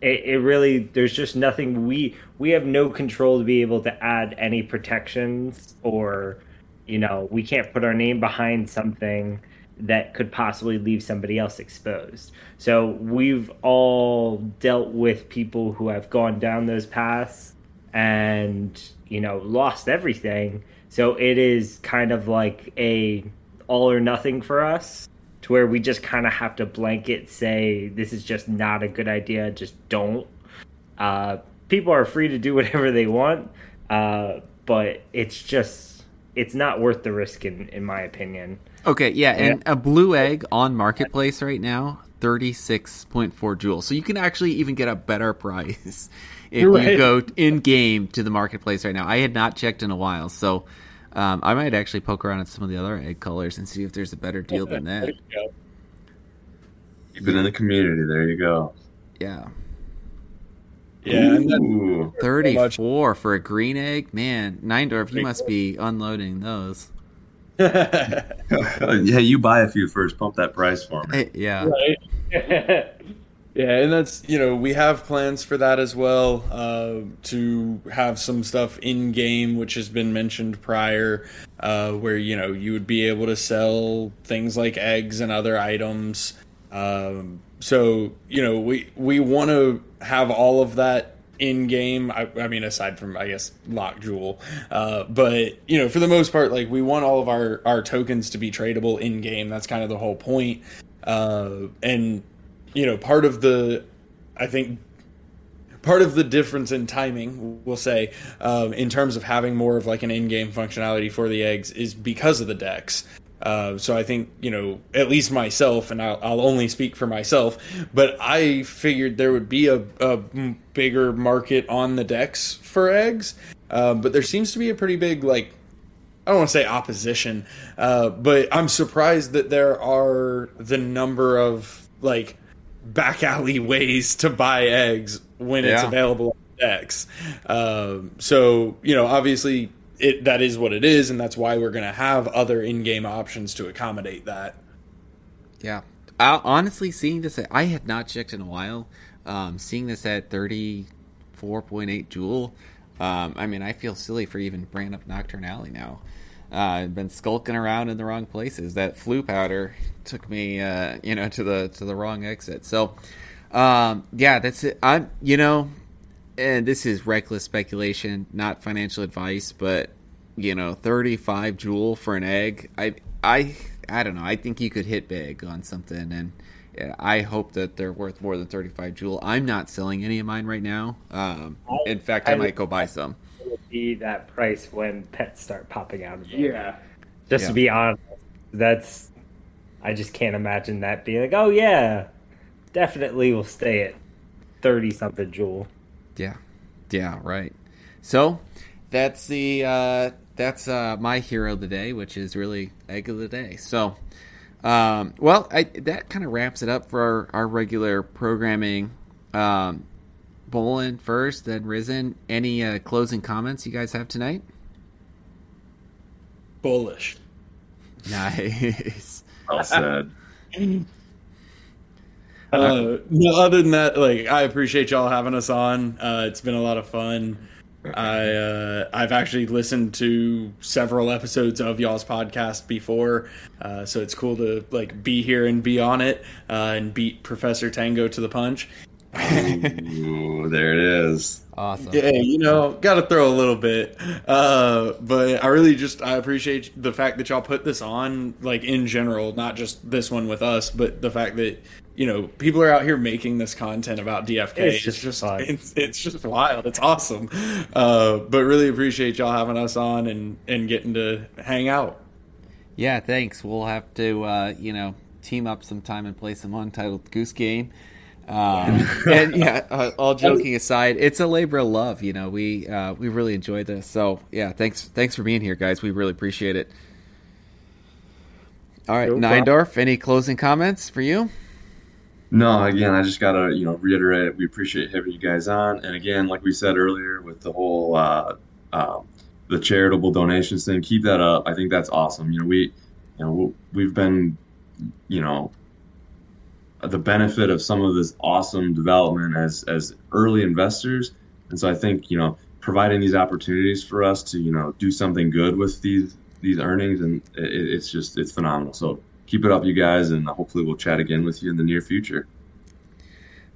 it, it really there's just nothing we we have no control to be able to add any protections or you know we can't put our name behind something that could possibly leave somebody else exposed. So we've all dealt with people who have gone down those paths and you know lost everything. So it is kind of like a all or nothing for us to where we just kind of have to blanket say this is just not a good idea just don't uh, people are free to do <laughs> whatever they want uh, but it's just it's not worth the risk in, in my opinion Okay, yeah, and a blue egg on marketplace right now, thirty six point four jewels. So you can actually even get a better price <laughs> if you go in game to the marketplace right now. I had not checked in a while, so um, I might actually poke around at some of the other egg colors and see if there's a better deal than that. You've been in the community. There you go. Yeah, Yeah, and then, Ooh. thirty four for a green egg, man. 9Dorf, you must be unloading those. <laughs> yeah, you buy a few first. Pump that price for me. Yeah, right? <laughs> yeah, and that's you know we have plans for that as well uh, to have some stuff in game, which has been mentioned prior, uh, where you know you would be able to sell things like eggs and other items. Um, so you know we we want to have all of that in game. I, I mean, aside from I guess Lock Jewel, uh, but you know for the most part, like we want all of our our tokens to be tradable in game. That's kind of the whole point. Uh, and you know part of the I think part of the difference in timing, we'll say, um, in terms of having more of like an in-game functionality for the eggs, is because of the DEX. Uh, so I think you know at least myself, and I'll, I'll only speak for myself, but I figured there would be a bigger market on the DEX for eggs, um, but there seems to be a pretty big like I don't want to say opposition, uh, but I'm surprised that there are the number of like back alley ways to buy eggs when it's available on DEX. Um, so you know, obviously, it that is what it is, and that's why we're going to have other in-game options to accommodate that. Yeah. I, honestly, seeing this, at, I had not checked in a while. Um, seeing this at 34.8 Jewel, um, I mean, I feel silly for even bringing up Nocturne Alley now. Uh, I've been skulking around in the wrong places. That Floo powder took me, uh, you know, to the to the wrong exit. So, um, yeah, that's it. I'm, you know, and this is reckless speculation, not financial advice, but you know, 35 jewel for an egg. I I I don't know. I think you could hit big on something and yeah, I hope that they're worth more than 35 jewel. I'm not selling any of mine right now. Um, in fact, I, I- might go buy some. will be that price when pets start popping out of them. Just Yeah. to be honest, that's I just can't imagine that being like, oh yeah, definitely will stay at thirty something jewel. Yeah, yeah, right. So that's the uh, that's uh, my hero of the day, which is really egg of the day. So, um, well, I, that kind of wraps it up for our, our regular programming. Um, Bolon first, then Rissen. Any uh, closing comments you guys have tonight? Bullish. <laughs> Nice. Well <laughs> said. Uh, no, other than that, like I appreciate y'all having us on. Uh, it's been a lot of fun. I uh, I've actually listened to several episodes of y'all's podcast before, uh, so it's cool to like be here and be on it uh, and beat Professor Tango to the punch. <laughs> Ooh, there it is. Awesome. Yeah, you know, got to throw a little bit. Uh, but I really just I appreciate the fact that y'all put this on, like in general, not just this one with us, but the fact that you know people are out here making this content about DFK. It's just fun. it's, it's just wild. It's awesome. Uh, but really appreciate y'all having us on and and getting to hang out. Yeah, thanks. We'll have to, uh, you know, team up sometime and play some Untitled Goose Game. Um, <laughs> and yeah, uh, all joking aside, it's a labor of love. You know, we uh, we really enjoyed this. So yeah, thanks thanks for being here, guys. We really appreciate it. All right, No 9Dorf, any closing comments for you? No, again, I just gotta you know reiterate we appreciate having you guys on, and again, like we said earlier, with the whole uh, um, the charitable donations thing, keep that up. I think that's awesome. You know, we you know we've been you know the benefit of some of this awesome development as as early investors, and so I think you know providing these opportunities for us to you know do something good with these these earnings, and it, it's just it's phenomenal. So keep it up, you guys, and hopefully we'll chat again with you in the near future.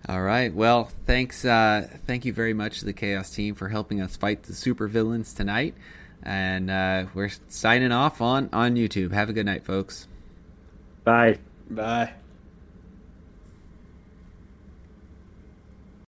All right. Well, thanks. Uh, thank you very much to the Chaos team for helping us fight the supervillains tonight. And uh, we're signing off on on YouTube. Have a good night, folks. Bye. Bye.